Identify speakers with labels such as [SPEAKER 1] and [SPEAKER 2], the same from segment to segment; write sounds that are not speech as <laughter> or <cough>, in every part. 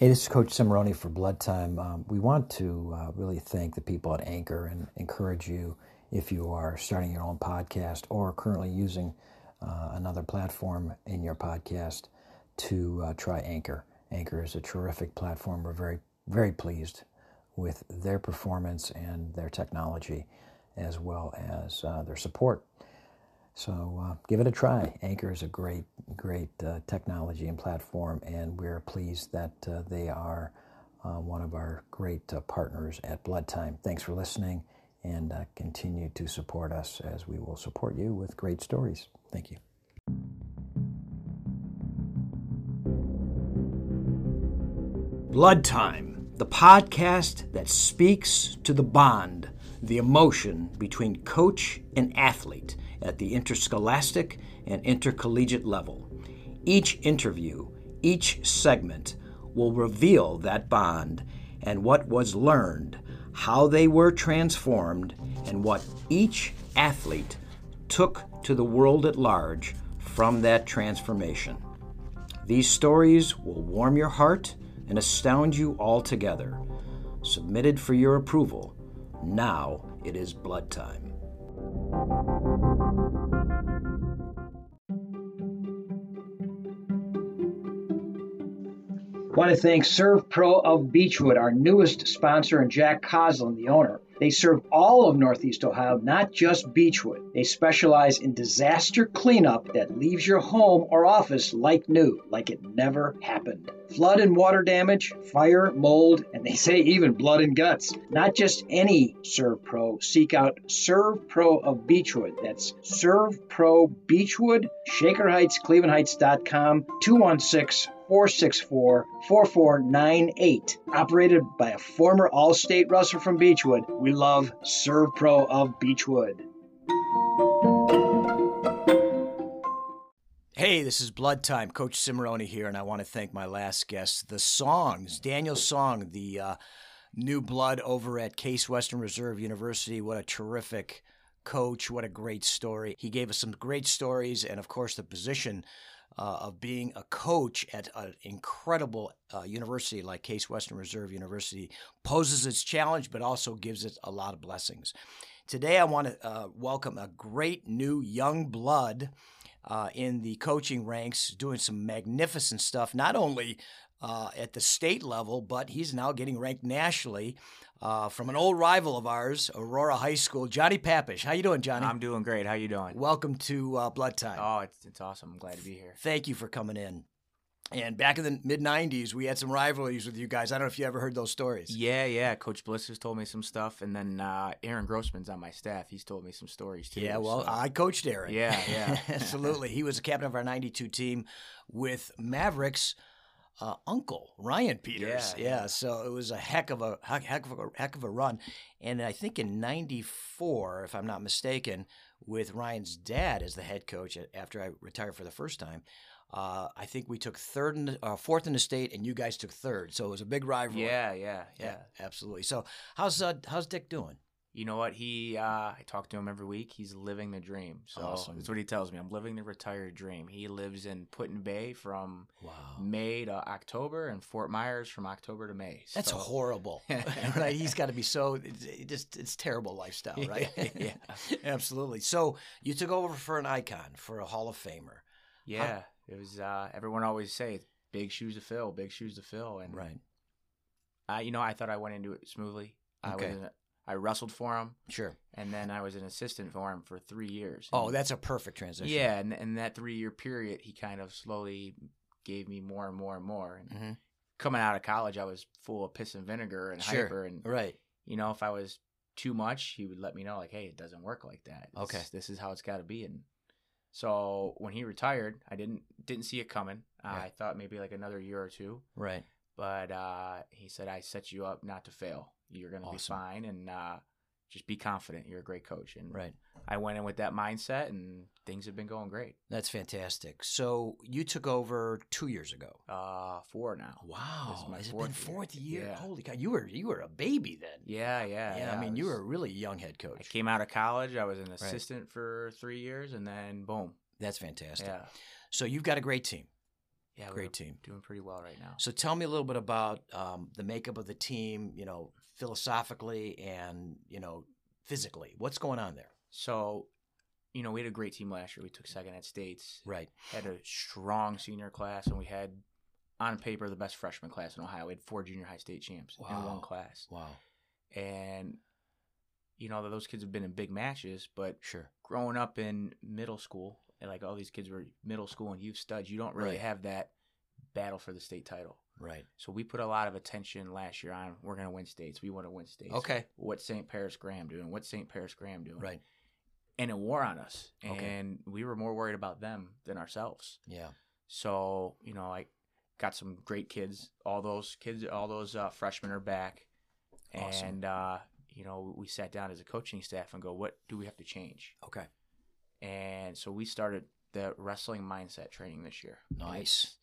[SPEAKER 1] Hey, this is Coach Cimoroni for Blood Time. Um, we want to uh, really thank the people at Anchor and encourage you if you are starting your own podcast or currently using uh, another platform in your podcast to uh, try Anchor. Anchor is a terrific platform. We're very, very pleased with their performance and their technology as well as uh, their support. So uh, give it a try. Anchor is a great, great uh, technology and platform, and we're pleased that uh, they are uh, one of our great uh, partners at Blood Time. Thanks for listening, and uh, continue to support us as we will support you with great stories. Thank you.
[SPEAKER 2] Blood Time, the podcast that speaks to the bond, the emotion between coach and athlete at the interscholastic and intercollegiate level. Each interview, each segment will reveal that bond and what was learned, how they were transformed, and what each athlete took to the world at large from that transformation. These stories will warm your heart and astound you altogether. Submitted for your approval. Now it is blood time.
[SPEAKER 3] Want to thank Servpro of Beachwood, our newest sponsor, and Jack Coslin, the owner. They serve all of Northeast Ohio, not just Beachwood. They specialize in disaster cleanup that leaves your home or office like new, like it never happened. Flood and water damage, fire, mold, and they say even blood and guts. Not just any Servpro. Seek out Servpro of Beachwood. That's Serve Pro Beachwood, Shaker Heights, cleveland ClevelandHeights.com, 216 464 4498. Operated by a former All State wrestler from Beachwood, we love Servpro of Beachwood.
[SPEAKER 2] Hey, this is Blood Time. Coach Cimoroni here, and I want to thank my last guest, the Songs, Daniel Song, the uh, new blood over at Case Western Reserve University. What a terrific coach. What a great story. He gave us some great stories, and of course, the position uh, of being a coach at an incredible uh, university like Case Western Reserve University poses its challenge, but also gives it a lot of blessings. Today, I want to uh, welcome a great new young blood uh, in the coaching ranks, doing some magnificent stuff, not only uh, at the state level, but he's now getting ranked nationally uh, from an old rival of ours, Aurora High School, Johnny Papesh. How you doing, Johnny?
[SPEAKER 4] I'm doing great. How you doing?
[SPEAKER 2] Welcome to uh, Blood Time.
[SPEAKER 4] Oh, it's, it's awesome. I'm glad to be here.
[SPEAKER 2] Thank you for coming in. And back in the mid '90s, we had some rivalries with you guys. I don't know if you ever heard those stories.
[SPEAKER 4] Yeah, yeah. Coach Bliss has told me some stuff, and then uh, Aaron Grossman's on my staff. He's told me some stories too.
[SPEAKER 2] Yeah, well,
[SPEAKER 4] so.
[SPEAKER 2] I coached Aaron.
[SPEAKER 4] Yeah, yeah. <laughs>
[SPEAKER 2] Absolutely. He was the captain of our 92 team with Mavericks uh, uncle Ryan Peters.
[SPEAKER 4] Yeah,
[SPEAKER 2] yeah, so it was a heck of a heck of a heck of a run, and I think in '94, if I'm not mistaken, with Ryan's dad as the head coach after I retired for the first time. Uh, I think we took third and uh, fourth in the state, and you guys took third. So it was a big rivalry.
[SPEAKER 4] Yeah, yeah, yeah,
[SPEAKER 2] yeah, absolutely. So how's uh, how's Dick doing?
[SPEAKER 4] You know what? He, uh, I talk to him every week. He's living the dream. So
[SPEAKER 2] Awesome.
[SPEAKER 4] that's what he tells me. I'm living the retired dream. He lives in Put Bay from
[SPEAKER 2] Wow,
[SPEAKER 4] May to October, and Fort Myers from October to May.
[SPEAKER 2] that's horrible. <laughs> <laughs> right? He's got to be so it's, it just it's terrible lifestyle, right? <laughs>
[SPEAKER 4] Yeah.
[SPEAKER 2] absolutely. So you took over for an icon, for a Hall of Famer,
[SPEAKER 4] Yeah, it was. Uh, everyone always say big shoes to fill, big shoes to fill, and
[SPEAKER 2] right?
[SPEAKER 4] I, you know, I thought I went into it smoothly. I
[SPEAKER 2] Okay.
[SPEAKER 4] was, in a, I wrestled for him,
[SPEAKER 2] Sure.
[SPEAKER 4] and then I was an assistant for him for three years.
[SPEAKER 2] Oh, that's a perfect transition.
[SPEAKER 4] yeah, and in that three year period, he kind of slowly gave me more and more and more. And
[SPEAKER 2] Mhm.
[SPEAKER 4] coming out of college, I was full of piss and vinegar and
[SPEAKER 2] Sure.
[SPEAKER 4] hyper, and
[SPEAKER 2] Right.
[SPEAKER 4] you know, if I was too much, he would let me know, like, hey, it doesn't work like that. This-
[SPEAKER 2] Okay.
[SPEAKER 4] this is how it's got to be. And so when he retired, I didn't didn't see it coming. Uh,
[SPEAKER 2] Yeah.
[SPEAKER 4] I thought maybe like another year or two,
[SPEAKER 2] Right.
[SPEAKER 4] but uh, he said, I set you up not to fail. You're going to be fine, and uh, just be confident. You're a great coach. And
[SPEAKER 2] Right.
[SPEAKER 4] I went in with that mindset, and things have been going great.
[SPEAKER 2] That's fantastic. So you took over two years ago.
[SPEAKER 4] Uh, four now.
[SPEAKER 2] Wow.
[SPEAKER 4] This is my
[SPEAKER 2] Has it been
[SPEAKER 4] fourth year.
[SPEAKER 2] year?
[SPEAKER 4] Yeah.
[SPEAKER 2] Holy cow! You were you were a baby then.
[SPEAKER 4] Yeah, yeah,
[SPEAKER 2] Yeah. I mean, you
[SPEAKER 4] was-
[SPEAKER 2] were a really young head
[SPEAKER 4] I
[SPEAKER 2] coach.
[SPEAKER 4] came out of college. I was an assistant for three years, and then boom.
[SPEAKER 2] That's fantastic.
[SPEAKER 4] Yeah,
[SPEAKER 2] So you've got a great team.
[SPEAKER 4] Yeah,
[SPEAKER 2] Great team.
[SPEAKER 4] Doing pretty well right now.
[SPEAKER 2] So tell me a little bit about um, the makeup of the team, you know, philosophically and, you know, physically. What's going on there?
[SPEAKER 4] So, you know, we had a great team last year. We took second at states.
[SPEAKER 2] Right.
[SPEAKER 4] Had a strong senior class, and we had, on paper, the best freshman class in Ohio. We had four junior high state champs in one class.
[SPEAKER 2] Wow.
[SPEAKER 4] And, you know, those kids have been in big matches, but
[SPEAKER 2] Sure.
[SPEAKER 4] growing up in middle school, and like all these kids were middle school and youth studs, you don't really
[SPEAKER 2] Right.
[SPEAKER 4] have that battle for the state title.
[SPEAKER 2] Right.
[SPEAKER 4] So we put a lot of attention last year on we're going to win states. We want to win states.
[SPEAKER 2] Okay.
[SPEAKER 4] What's St. Paris Graham doing? What's St. Paris Graham doing?
[SPEAKER 2] Right.
[SPEAKER 4] And it wore on us.
[SPEAKER 2] Okay.
[SPEAKER 4] And we were more worried about them than ourselves.
[SPEAKER 2] Yeah.
[SPEAKER 4] So, you know, I got some great kids. All those kids, all those uh, freshmen are back.
[SPEAKER 2] Awesome.
[SPEAKER 4] And, uh, you know, we sat down as a coaching staff and go, what do we have to change?
[SPEAKER 2] Okay.
[SPEAKER 4] And so we started the wrestling mindset training this year.
[SPEAKER 2] Nice.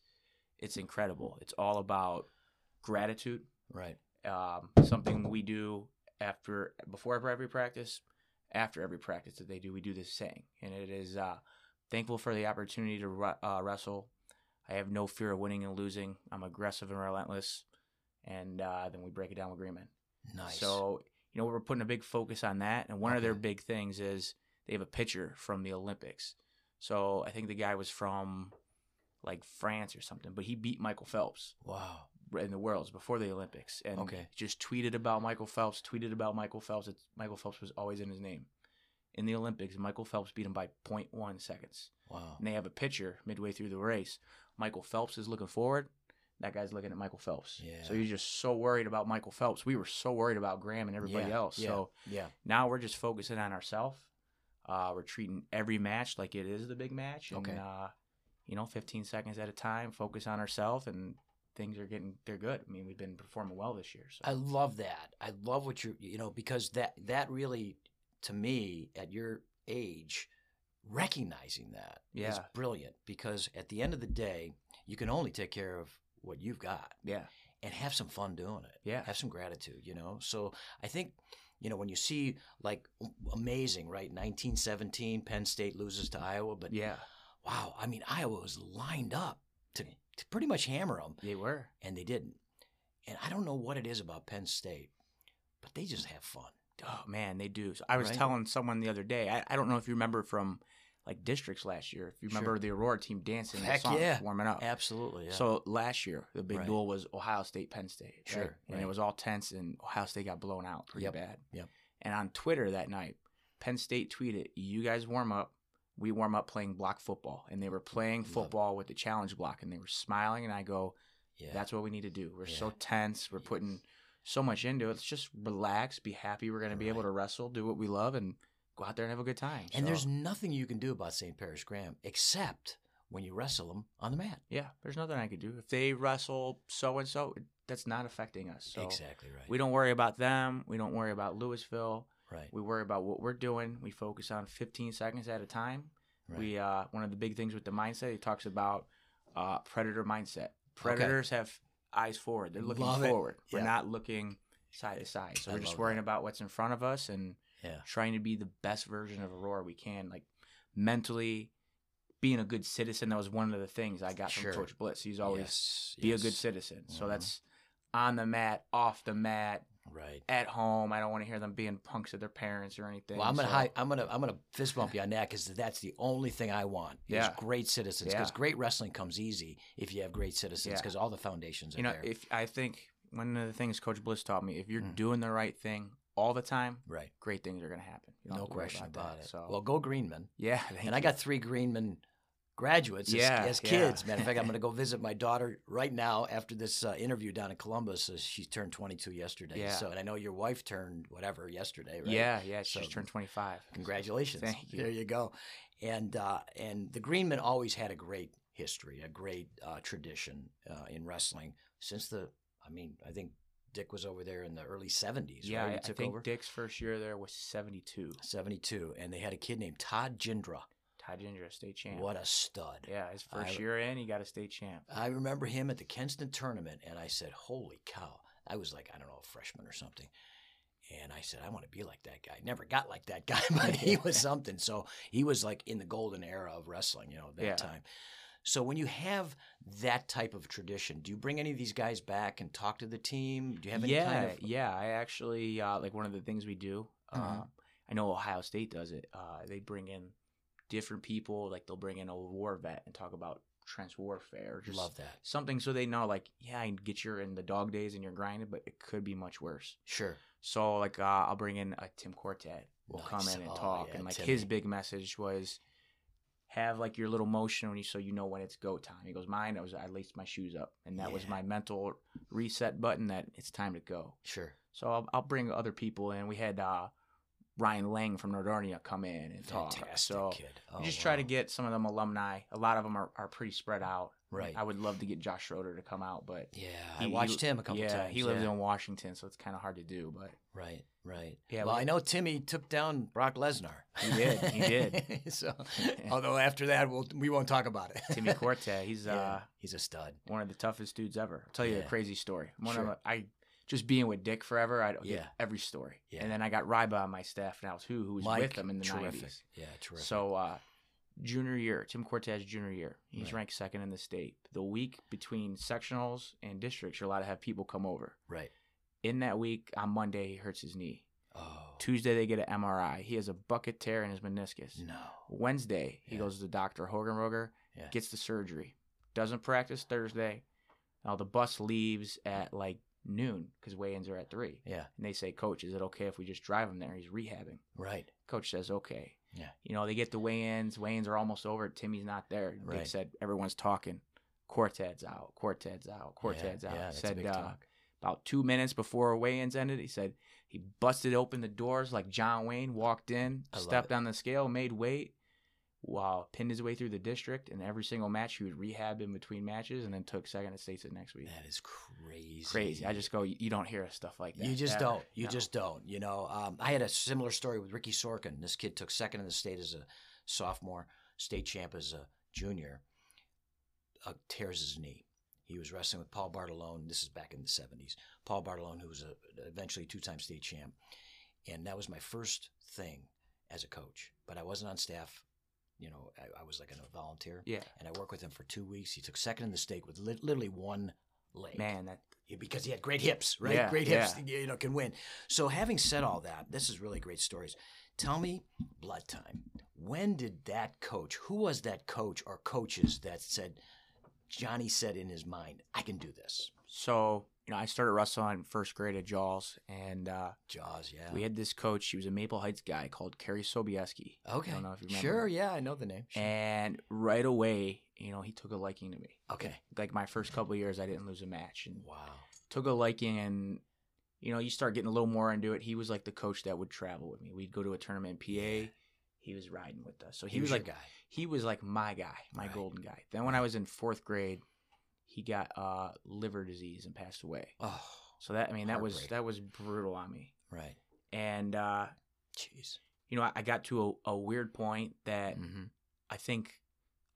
[SPEAKER 4] It's, incredible. It's all about gratitude.
[SPEAKER 2] Right.
[SPEAKER 4] Um, something we do after, before every practice, after every practice that they do, we do this saying, and it is uh, thankful for the opportunity to uh, wrestle. I have no fear of winning and losing. I'm aggressive and relentless. And uh, then we break it down with Greenman.
[SPEAKER 2] Nice.
[SPEAKER 4] So, you know, we're putting a big focus on that. And one of their big things is they have a pitcher from the Olympics. So I think the guy was from like France or something, but he beat Michael Phelps
[SPEAKER 2] wow.
[SPEAKER 4] in the Worlds before the Olympics. And
[SPEAKER 2] Okay.
[SPEAKER 4] just tweeted about Michael Phelps, tweeted about Michael Phelps. It's, Michael Phelps was always in his name. In the Olympics, Michael Phelps beat him by 0.1 seconds.
[SPEAKER 2] Wow.
[SPEAKER 4] And they have a picture midway through the race. Michael Phelps is looking forward. That guy's looking at Michael Phelps.
[SPEAKER 2] Yeah.
[SPEAKER 4] So you're just so worried about Michael Phelps. We were so worried about Graham and everybody
[SPEAKER 2] Yeah,
[SPEAKER 4] else.
[SPEAKER 2] yeah,
[SPEAKER 4] So
[SPEAKER 2] yeah.
[SPEAKER 4] now we're just focusing on ourselves. Uh, we're treating every match like it is the big match. And,
[SPEAKER 2] Okay.
[SPEAKER 4] uh, you know, 15 seconds at a time, focus on ourselves, and things are getting, they're good. I mean, we've been performing well this year. So.
[SPEAKER 2] I love that. I love what you're, you know, because that that really, to me, at your age, recognizing that is
[SPEAKER 4] Yeah.
[SPEAKER 2] brilliant. Because at the end of the day, you can only take care of what you've got
[SPEAKER 4] yeah.
[SPEAKER 2] and have some fun doing it.
[SPEAKER 4] Yeah.
[SPEAKER 2] have some gratitude. You know, so I think. You know, when you see like amazing, right? 1917, Penn State loses to Iowa, but
[SPEAKER 4] Yeah.
[SPEAKER 2] Wow, I mean, Iowa was lined up to, to pretty much hammer them,
[SPEAKER 4] They were.
[SPEAKER 2] and they didn't. And I don't know what it is about Penn State, but they just have fun.
[SPEAKER 4] Oh, man, they do. So I was
[SPEAKER 2] Right.
[SPEAKER 4] telling someone the other day, I, I don't know if you remember from like districts last year, if you remember
[SPEAKER 2] Sure.
[SPEAKER 4] the Aurora team dancing
[SPEAKER 2] Heck
[SPEAKER 4] song,
[SPEAKER 2] yeah.
[SPEAKER 4] warming up.
[SPEAKER 2] Absolutely. Yeah.
[SPEAKER 4] So last year, the big
[SPEAKER 2] Right.
[SPEAKER 4] duel was Ohio State, Penn State. right?
[SPEAKER 2] Sure,
[SPEAKER 4] And
[SPEAKER 2] right.
[SPEAKER 4] it was all tense, and Ohio State got blown out pretty
[SPEAKER 2] Yep,
[SPEAKER 4] bad.
[SPEAKER 2] yep.
[SPEAKER 4] And on Twitter that night, Penn State tweeted, You guys warm up. We warm up playing block football. And they were playing football with the challenge block, and they were smiling. And I go,
[SPEAKER 2] yeah.
[SPEAKER 4] That's what we need to do. We're so tense. We're putting so much into it. Let's just relax, be happy. We're going to be able to wrestle, do what we love, and go out there and have a good time.
[SPEAKER 2] and
[SPEAKER 4] So,
[SPEAKER 2] there's nothing you can do about St. Paris Graham except when you wrestle them on the mat.
[SPEAKER 4] yeah, there's nothing I could do. If they wrestle so and so, that's not affecting us. So
[SPEAKER 2] exactly right.
[SPEAKER 4] we don't worry about them. We don't worry about Louisville.
[SPEAKER 2] Right.
[SPEAKER 4] We worry about what we're doing. We focus on 15 seconds at a time.
[SPEAKER 2] right.
[SPEAKER 4] We uh, one of the big things with the mindset. He talks about uh, predator mindset. Predators have eyes forward. They're looking
[SPEAKER 2] Love it.
[SPEAKER 4] forward. We're
[SPEAKER 2] Yeah.
[SPEAKER 4] not looking side to side. So
[SPEAKER 2] I
[SPEAKER 4] we're just worrying
[SPEAKER 2] that.
[SPEAKER 4] about what's in front of us and
[SPEAKER 2] yeah.
[SPEAKER 4] trying to be the best version of Aurora we can. Like mentally, being a good citizen. That was one of the things I got
[SPEAKER 2] Sure.
[SPEAKER 4] from Coach Bliss. He's always
[SPEAKER 2] yes.
[SPEAKER 4] be a good citizen. So
[SPEAKER 2] Mhm.
[SPEAKER 4] that's on the mat, off the mat,
[SPEAKER 2] Right.
[SPEAKER 4] at home. I don't want to hear them being punks at their parents or anything.
[SPEAKER 2] Well, I'm gonna
[SPEAKER 4] so-
[SPEAKER 2] hi- I'm gonna I'm gonna fist bump you on that because that's the only thing I want.
[SPEAKER 4] Yeah.
[SPEAKER 2] great citizens because
[SPEAKER 4] Yeah.
[SPEAKER 2] great wrestling comes easy if you have great citizens
[SPEAKER 4] Yeah.
[SPEAKER 2] because all the foundations are
[SPEAKER 4] you know,
[SPEAKER 2] there.
[SPEAKER 4] if I think one of the things Coach Bliss taught me, if you're
[SPEAKER 2] Mm.
[SPEAKER 4] doing the right thing all the time,
[SPEAKER 2] right.
[SPEAKER 4] great things are going to happen.
[SPEAKER 2] No
[SPEAKER 4] have to worry
[SPEAKER 2] question
[SPEAKER 4] about,
[SPEAKER 2] about it.
[SPEAKER 4] So,
[SPEAKER 2] Well, go Greenman.
[SPEAKER 4] yeah, <laughs>
[SPEAKER 2] and I got three Greenman graduates as,
[SPEAKER 4] Yeah,
[SPEAKER 2] as
[SPEAKER 4] yeah.
[SPEAKER 2] kids. Matter of fact, I'm going to go <laughs> visit my daughter right now after this uh, interview down in Columbus. Uh, she turned 22 yesterday.
[SPEAKER 4] Yeah.
[SPEAKER 2] So, and I know your wife turned whatever yesterday, right?
[SPEAKER 4] Yeah, yeah, she just turned 25.
[SPEAKER 2] Congratulations.
[SPEAKER 4] Thank you.
[SPEAKER 2] There you go. And uh, and the Greenmen always had a great history, a great uh, tradition uh, in wrestling since the. I mean, I think Dick was over there in the early 70s.
[SPEAKER 4] Yeah,
[SPEAKER 2] right?
[SPEAKER 4] I, I think
[SPEAKER 2] over
[SPEAKER 4] Dick's first year there was 72.
[SPEAKER 2] 72, and they had a kid named Todd Jindra.
[SPEAKER 4] Todd Jindra, a state champ.
[SPEAKER 2] What a stud!
[SPEAKER 4] Yeah, his first
[SPEAKER 2] I-
[SPEAKER 4] year in, he got a state champ.
[SPEAKER 2] I remember him at the Kenston tournament, and I said, "Holy cow!" I was like, I don't know, a freshman or something. And I said, I want to be like that guy. Never got like that <laughs> guy, but he was something. So he was like in the golden era of wrestling, you know, that
[SPEAKER 4] Yeah.
[SPEAKER 2] time. So when you have that type of tradition, do you bring any of these guys back and talk to the team? Do you have any
[SPEAKER 4] yeah,
[SPEAKER 2] kind of
[SPEAKER 4] yeah. I actually uh, like one of the things we do. Uh,
[SPEAKER 2] Mhm.
[SPEAKER 4] I know Ohio State does it. Uh, they bring in different people. Like they'll bring in a war vet and talk about trench warfare. Just
[SPEAKER 2] love that?
[SPEAKER 4] something so they know, like, yeah, I get your in the dog days and you're grinding, but it could be much worse.
[SPEAKER 2] Sure.
[SPEAKER 4] So like, uh, I'll bring in a Tim Quartet. We'll come in and
[SPEAKER 2] Oh,
[SPEAKER 4] talk,
[SPEAKER 2] yeah,
[SPEAKER 4] and like
[SPEAKER 2] Timmy.
[SPEAKER 4] his big message was. Have like your little motion when you so you know when it's go time. He goes, mine. I was I laced my shoes up, and that was my mental reset button that it's time to go.
[SPEAKER 2] Sure.
[SPEAKER 4] So I'll, I'll bring other people in. We had uh, Ryan Lang from Nordonia come in and talk.
[SPEAKER 2] Fantastic
[SPEAKER 4] So
[SPEAKER 2] kid.
[SPEAKER 4] we
[SPEAKER 2] Oh,
[SPEAKER 4] just try to get some of them alumni. A lot of them are, are pretty spread out.
[SPEAKER 2] Right.
[SPEAKER 4] I would love to get Josh Schroeder to come out, but
[SPEAKER 2] Yeah,
[SPEAKER 4] he-
[SPEAKER 2] I
[SPEAKER 4] he-
[SPEAKER 2] watched him a couple
[SPEAKER 4] yeah,
[SPEAKER 2] times.
[SPEAKER 4] he lives
[SPEAKER 2] yeah.
[SPEAKER 4] in Washington, so it's kind of hard to do. But
[SPEAKER 2] Right, right.
[SPEAKER 4] Yeah,
[SPEAKER 2] well,
[SPEAKER 4] we-
[SPEAKER 2] I know Timmy took down Brock Lesnar.
[SPEAKER 4] He did, he did. <laughs>
[SPEAKER 2] so, <laughs> although after that, we'll we won't talk about it.
[SPEAKER 4] Timmy <laughs> Quartet, he's
[SPEAKER 2] yeah,
[SPEAKER 4] uh,
[SPEAKER 2] he's a stud.
[SPEAKER 4] one of the toughest dudes ever. I'll tell you a crazy story. One
[SPEAKER 2] Sure.
[SPEAKER 4] of I just being with Dick forever. I
[SPEAKER 2] Yeah.
[SPEAKER 4] yeah. every story.
[SPEAKER 2] Yeah.
[SPEAKER 4] And then I got Ryba on my staff now too, who was
[SPEAKER 2] Mike,
[SPEAKER 4] with them in the
[SPEAKER 2] terrific.
[SPEAKER 4] nineties.
[SPEAKER 2] Yeah, terrific.
[SPEAKER 4] So uh, junior year, Tim Cortez junior year, he's
[SPEAKER 2] Right.
[SPEAKER 4] ranked second in the state. The week between sectionals and districts, you're allowed to have people come over.
[SPEAKER 2] right.
[SPEAKER 4] In that week, on Monday, he hurts his knee.
[SPEAKER 2] Oh
[SPEAKER 4] Tuesday, they get an MRI. He has a bucket tear in his meniscus.
[SPEAKER 2] no.
[SPEAKER 4] Wednesday, he
[SPEAKER 2] Yeah.
[SPEAKER 4] goes to Dr. Hogenroger,
[SPEAKER 2] Yeah.
[SPEAKER 4] gets the surgery. Doesn't practice Thursday. Now the bus leaves at like noon because weigh-ins are at three.
[SPEAKER 2] Yeah.
[SPEAKER 4] And they say, Coach, is it okay if we just drive him there? He's rehabbing.
[SPEAKER 2] Right.
[SPEAKER 4] Coach says, okay.
[SPEAKER 2] Yeah.
[SPEAKER 4] You know, they get the weigh-ins. Weigh-ins are almost over. Timmy's not there. They
[SPEAKER 2] Right.
[SPEAKER 4] said everyone's talking. Quartet's out. Quartet's out. Quartet's
[SPEAKER 2] yeah,
[SPEAKER 4] out.
[SPEAKER 2] Yeah,
[SPEAKER 4] said uh, about two minutes before weigh-ins ended, he said he busted open the doors like John Wayne, walked in,
[SPEAKER 2] I
[SPEAKER 4] stepped on the scale, made weight, while pinned his way through the district. And every single match, he would rehab in between matches, and then took second at states the next week.
[SPEAKER 2] That is crazy.
[SPEAKER 4] Crazy. I just go, you don't hear stuff like that.
[SPEAKER 2] You just
[SPEAKER 4] ever.
[SPEAKER 2] don't. You
[SPEAKER 4] No.
[SPEAKER 2] just don't. You know, um, I had a similar story with Ricky Sorkin. This kid took second in the state as a sophomore, state champ as a junior. Uh, tears his knee. He was wrestling with Paul Bartolone. This is back in the seventies. Paul Bartolone, who was a, eventually two-time state champ, and that was my first thing as a coach. But I wasn't on staff. You know, I, I was like a volunteer,
[SPEAKER 4] Yeah.
[SPEAKER 2] and I worked with him for two weeks. He took second in the state with li- literally one leg
[SPEAKER 4] Man, that
[SPEAKER 2] because he had great hips, right?
[SPEAKER 4] Yeah,
[SPEAKER 2] great hips,
[SPEAKER 4] yeah.
[SPEAKER 2] you know, can win. So, having said all that, this is really great stories. Tell me, blood time. When did that coach? Who was that coach or coaches that said? Johnny said in his mind, "I can do this."
[SPEAKER 4] so you know, I started wrestling in first grade at Jaws, and uh,
[SPEAKER 2] Jaws, yeah.
[SPEAKER 4] we had this coach. She was a Maple Heights guy called Kerry Sobieski.
[SPEAKER 2] okay.
[SPEAKER 4] I don't know if you remember.
[SPEAKER 2] Sure, yeah, I know the name. Sure.
[SPEAKER 4] And right away, you know, he took a liking to me.
[SPEAKER 2] okay.
[SPEAKER 4] Like my first couple of years, I didn't lose a match, and
[SPEAKER 2] Wow.
[SPEAKER 4] took a liking. And you know, you start getting a little more into it. He was like the coach that would travel with me. We'd go to a tournament in PA.
[SPEAKER 2] Yeah.
[SPEAKER 4] He was riding with us, so he,
[SPEAKER 2] He
[SPEAKER 4] was
[SPEAKER 2] your
[SPEAKER 4] like
[SPEAKER 2] guy.
[SPEAKER 4] he was like my guy, my
[SPEAKER 2] Right.
[SPEAKER 4] golden guy. Then when I was in fourth grade, he got uh, liver disease and passed away.
[SPEAKER 2] Oh,
[SPEAKER 4] So that I mean that was that was brutal on me.
[SPEAKER 2] right.
[SPEAKER 4] And uh,
[SPEAKER 2] Jeez.
[SPEAKER 4] you know, I, I got to a, a weird point that
[SPEAKER 2] hmm
[SPEAKER 4] I think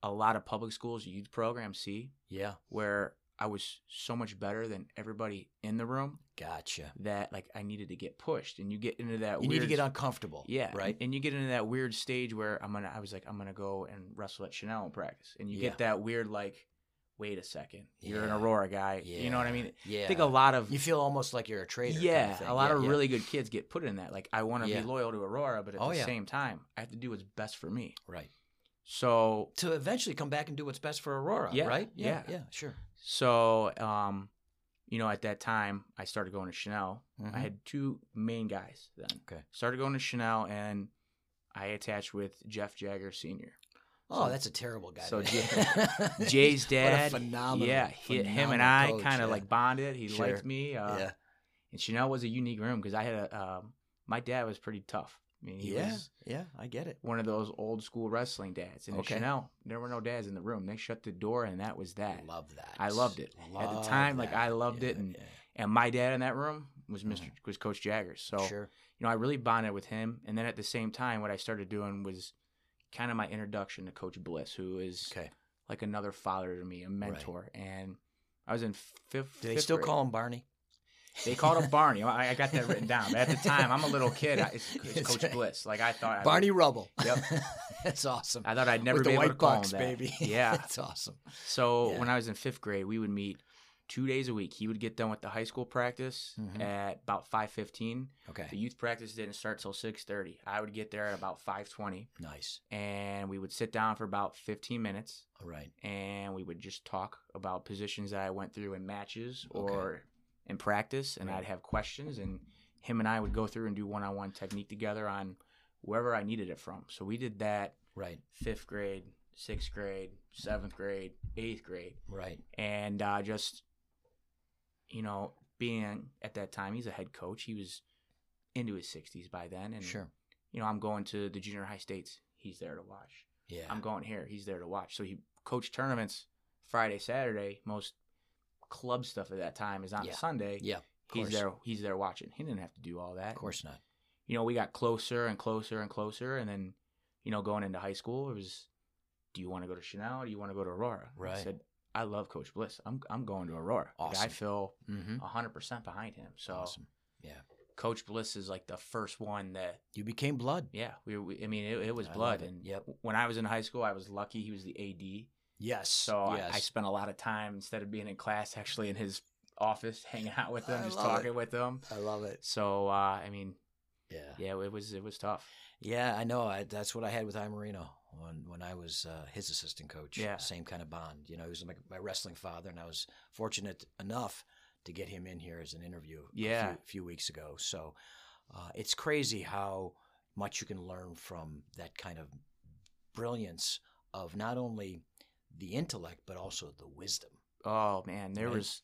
[SPEAKER 4] a lot of public schools youth programs see
[SPEAKER 2] Yeah.
[SPEAKER 4] where I was so much better than everybody in the room
[SPEAKER 2] Gotcha.
[SPEAKER 4] that like I needed to get pushed, and you get into that.
[SPEAKER 2] You
[SPEAKER 4] weird,
[SPEAKER 2] need to get uncomfortable.
[SPEAKER 4] Yeah,
[SPEAKER 2] Right.
[SPEAKER 4] And you get into that weird stage where I'm gonna. I was like, I'm gonna go and wrestle at Chanel in practice, and you
[SPEAKER 2] Yeah.
[SPEAKER 4] get that weird like, wait a second, you're an Aurora guy. You know what I mean?
[SPEAKER 2] Yeah.
[SPEAKER 4] I think a lot of
[SPEAKER 2] You feel almost like you're a traitor. kind
[SPEAKER 4] yeah,
[SPEAKER 2] of
[SPEAKER 4] a lot
[SPEAKER 2] Yeah,
[SPEAKER 4] of
[SPEAKER 2] yeah.
[SPEAKER 4] really good kids get put in that. Like, I want to
[SPEAKER 2] Yeah.
[SPEAKER 4] be loyal to Aurora, but at
[SPEAKER 2] Oh,
[SPEAKER 4] the
[SPEAKER 2] yeah.
[SPEAKER 4] same time, I have to do what's best for me.
[SPEAKER 2] right.
[SPEAKER 4] So
[SPEAKER 2] to eventually come back and do what's best for Aurora,
[SPEAKER 4] Yeah,
[SPEAKER 2] right? Yeah,
[SPEAKER 4] yeah.
[SPEAKER 2] yeah, sure.
[SPEAKER 4] So, um, you know, at that time, I started going to Chanel.
[SPEAKER 2] Mhm.
[SPEAKER 4] I had two main guys then.
[SPEAKER 2] Okay.
[SPEAKER 4] Started going to Chanel, and I attached with Jeff Jagger Senior.
[SPEAKER 2] Oh, that's a terrible guy.
[SPEAKER 4] so Jay- <laughs> Jay's dad.
[SPEAKER 2] What a phenomenal.
[SPEAKER 4] yeah, he, him and I kind of
[SPEAKER 2] yeah.
[SPEAKER 4] like bonded. He
[SPEAKER 2] Sure.
[SPEAKER 4] liked me. Uh,
[SPEAKER 2] yeah,
[SPEAKER 4] And Chanel was a unique room because I had a. Um, my dad was pretty tough. I mean, he
[SPEAKER 2] yeah,
[SPEAKER 4] was
[SPEAKER 2] yeah. I get it.
[SPEAKER 4] one of those old school wrestling dads. And
[SPEAKER 2] Okay.
[SPEAKER 4] Chanel, there were no dads in the room. They shut the door, and that was that.
[SPEAKER 2] Love that.
[SPEAKER 4] I loved it. At the
[SPEAKER 2] Love
[SPEAKER 4] time, like, I
[SPEAKER 2] that.
[SPEAKER 4] loved it, and-
[SPEAKER 2] yeah.
[SPEAKER 4] And my dad in that room was mister was Coach Jagger. So
[SPEAKER 2] sure.
[SPEAKER 4] you know, I really bonded with him. And then at the same time, what I started doing was kind of my introduction to Coach Bliss, who is
[SPEAKER 2] Okay.
[SPEAKER 4] like another father to me, a mentor. And I was in fifth.
[SPEAKER 2] Do they
[SPEAKER 4] fifth
[SPEAKER 2] still
[SPEAKER 4] grade.
[SPEAKER 2] call him Barney?
[SPEAKER 4] They called him Barney. I, I got that written down. But at the <laughs> time, I'm a little kid. I, it's, it's Coach
[SPEAKER 2] right.
[SPEAKER 4] Bliss. Like I thought. I
[SPEAKER 2] Barney
[SPEAKER 4] would-
[SPEAKER 2] Rubble.
[SPEAKER 4] Yep. <laughs>
[SPEAKER 2] That's awesome.
[SPEAKER 4] I thought I'd never
[SPEAKER 2] With
[SPEAKER 4] be
[SPEAKER 2] the
[SPEAKER 4] able to
[SPEAKER 2] white
[SPEAKER 4] call
[SPEAKER 2] bucks,
[SPEAKER 4] him that.
[SPEAKER 2] baby. <laughs>
[SPEAKER 4] Yeah.
[SPEAKER 2] That's awesome.
[SPEAKER 4] So
[SPEAKER 2] Yeah.
[SPEAKER 4] when I was in fifth grade, we would meet two days a week. He would get done with the high school practice
[SPEAKER 2] Mhm.
[SPEAKER 4] at about five fifteen.
[SPEAKER 2] Okay.
[SPEAKER 4] The youth practice didn't start till six thirty. I would get there at about five twenty,
[SPEAKER 2] Nice.
[SPEAKER 4] and we would sit down for about fifteen minutes,
[SPEAKER 2] All right.
[SPEAKER 4] and we would just talk about positions that I went through in matches
[SPEAKER 2] Okay.
[SPEAKER 4] or in practice, and
[SPEAKER 2] Right.
[SPEAKER 4] I'd have questions, and him and I would go through and do one on one technique together on wherever I needed it from. So we did that
[SPEAKER 2] Right.
[SPEAKER 4] fifth grade, sixth grade, seventh grade, eighth grade
[SPEAKER 2] Right.
[SPEAKER 4] and uh, just you know being at that time he's a head coach he was into his 60s by then and
[SPEAKER 2] Sure.
[SPEAKER 4] you know i'm going to the junior high states he's there to watch
[SPEAKER 2] Yeah.
[SPEAKER 4] i'm going here he's there to watch so he coached tournaments friday saturday most club stuff at that time is on
[SPEAKER 2] Yeah.
[SPEAKER 4] sunday
[SPEAKER 2] Yeah.
[SPEAKER 4] He's there he's there watching he didn't have to do all that
[SPEAKER 2] Of course not.
[SPEAKER 4] you know we got closer and closer and closer and then you know going into high school it was do you want to go to chanel or do you want to go to aurora
[SPEAKER 2] Right.
[SPEAKER 4] i said i love coach bliss i'm, I'm going to aurora Like, i
[SPEAKER 2] Awesome.
[SPEAKER 4] feel
[SPEAKER 2] Mm-hmm.
[SPEAKER 4] 100% behind him so
[SPEAKER 2] Awesome. Yeah.
[SPEAKER 4] coach bliss is like the first one that
[SPEAKER 2] You became blood.
[SPEAKER 4] yeah we, we i mean it, it was
[SPEAKER 2] I
[SPEAKER 4] blood
[SPEAKER 2] it.
[SPEAKER 4] and
[SPEAKER 2] Yep.
[SPEAKER 4] when i was in high school i was lucky he was the ad
[SPEAKER 2] Yes.
[SPEAKER 4] so I,
[SPEAKER 2] yes.
[SPEAKER 4] I spent a lot of time instead of being in class actually in his office <laughs> hanging out with him
[SPEAKER 2] I
[SPEAKER 4] just talking with him
[SPEAKER 2] I love it.
[SPEAKER 4] so uh, i mean
[SPEAKER 2] Yeah.
[SPEAKER 4] yeah it was it was tough
[SPEAKER 2] Yeah, I know. I, that's what I had with I Marino when when I was uh, his assistant coach.
[SPEAKER 4] Yeah.
[SPEAKER 2] Same kind of bond. You know, he was my, my wrestling father, and I was fortunate enough to get him in here as an interview
[SPEAKER 4] Yeah.
[SPEAKER 2] a few, few weeks ago. So uh, it's crazy how much you can learn from that kind of brilliance of not only the intellect but also the wisdom.
[SPEAKER 4] Oh man, there
[SPEAKER 2] Right.
[SPEAKER 4] was